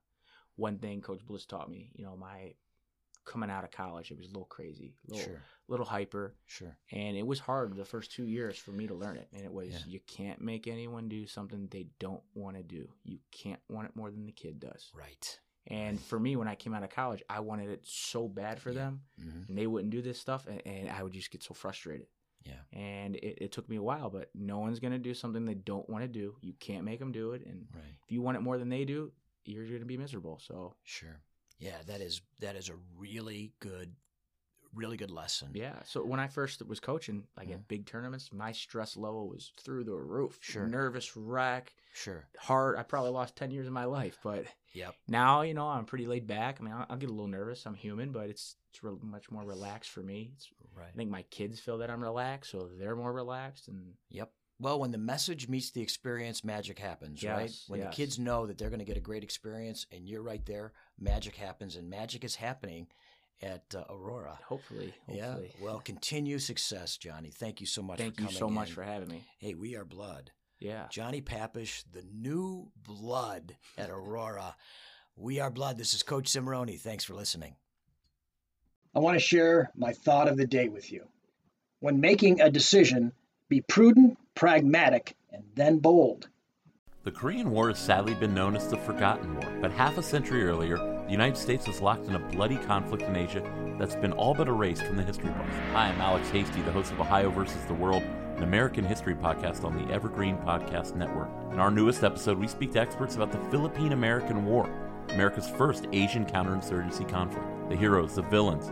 [SPEAKER 4] one thing Coach Bliss taught me, you know, my coming out of college, it was a little crazy, a little,
[SPEAKER 2] Sure.
[SPEAKER 4] little hyper
[SPEAKER 2] Sure.
[SPEAKER 4] and it was hard the first two years for me to learn it and it was
[SPEAKER 2] Yeah.
[SPEAKER 4] you can't make anyone do something they don't want to do you can't want it more than the kid does
[SPEAKER 2] Right.
[SPEAKER 4] and for me when i came out of college i wanted it so bad for
[SPEAKER 2] Yeah.
[SPEAKER 4] them
[SPEAKER 2] hmm
[SPEAKER 4] and they wouldn't do this stuff and, and i would just get so frustrated
[SPEAKER 2] Yeah.
[SPEAKER 4] and it, it took me a while but no one's going to do something they don't want to do you can't make them do it and
[SPEAKER 2] Right.
[SPEAKER 4] if you want it more than they do you're going to be miserable so
[SPEAKER 2] Sure. Yeah, that is that is a really good really good lesson.
[SPEAKER 4] Yeah. So when I first was coaching, like
[SPEAKER 2] Mhm.
[SPEAKER 4] at big tournaments, my stress level was through the roof.
[SPEAKER 2] Sure.
[SPEAKER 4] Nervous wreck,
[SPEAKER 2] Sure.
[SPEAKER 4] hard. I probably lost 10 years of my life, but
[SPEAKER 2] Yep.
[SPEAKER 4] now, you know, I'm pretty laid back. I mean, I'll, I'll get a little nervous. I'm human, but it's, it's real, much more relaxed for me. It's,
[SPEAKER 2] Right.
[SPEAKER 4] I think my kids feel that I'm relaxed, so they're more relaxed. And
[SPEAKER 2] Yep. Well, when the message meets the experience, magic happens, right? When
[SPEAKER 4] yes.
[SPEAKER 2] the kids know that they're going to get a great experience and you're right there, magic happens, and magic is happening at uh, Aurora.
[SPEAKER 4] hopefully, hopefully.
[SPEAKER 2] Yeah. Well, continue success, Johnny. Thank you so much.
[SPEAKER 4] Thank
[SPEAKER 2] for
[SPEAKER 4] you
[SPEAKER 2] coming
[SPEAKER 4] so much
[SPEAKER 2] in.
[SPEAKER 4] for having me.
[SPEAKER 2] Hey, we are blood.
[SPEAKER 4] Yeah.
[SPEAKER 2] Johnny Papesh, the new blood at Aurora. We are blood. This is Coach Cimoroni. Thanks for listening.
[SPEAKER 3] I want to share my thought of the day with you. When making a decision, be prudent, pragmatic, and then bold.
[SPEAKER 5] The Korean War has sadly been known as the Forgotten War, but half a century earlier, the United States was locked in a bloody conflict in Asia that's been all but erased from the history books. Hi, I'm Alex Hasty, the host of Ohio versus the World, an American history podcast on the Evergreen Podcast Network. In our newest episode, we speak to experts about the Philippine American War, America's first Asian counterinsurgency conflict. The heroes, the villains,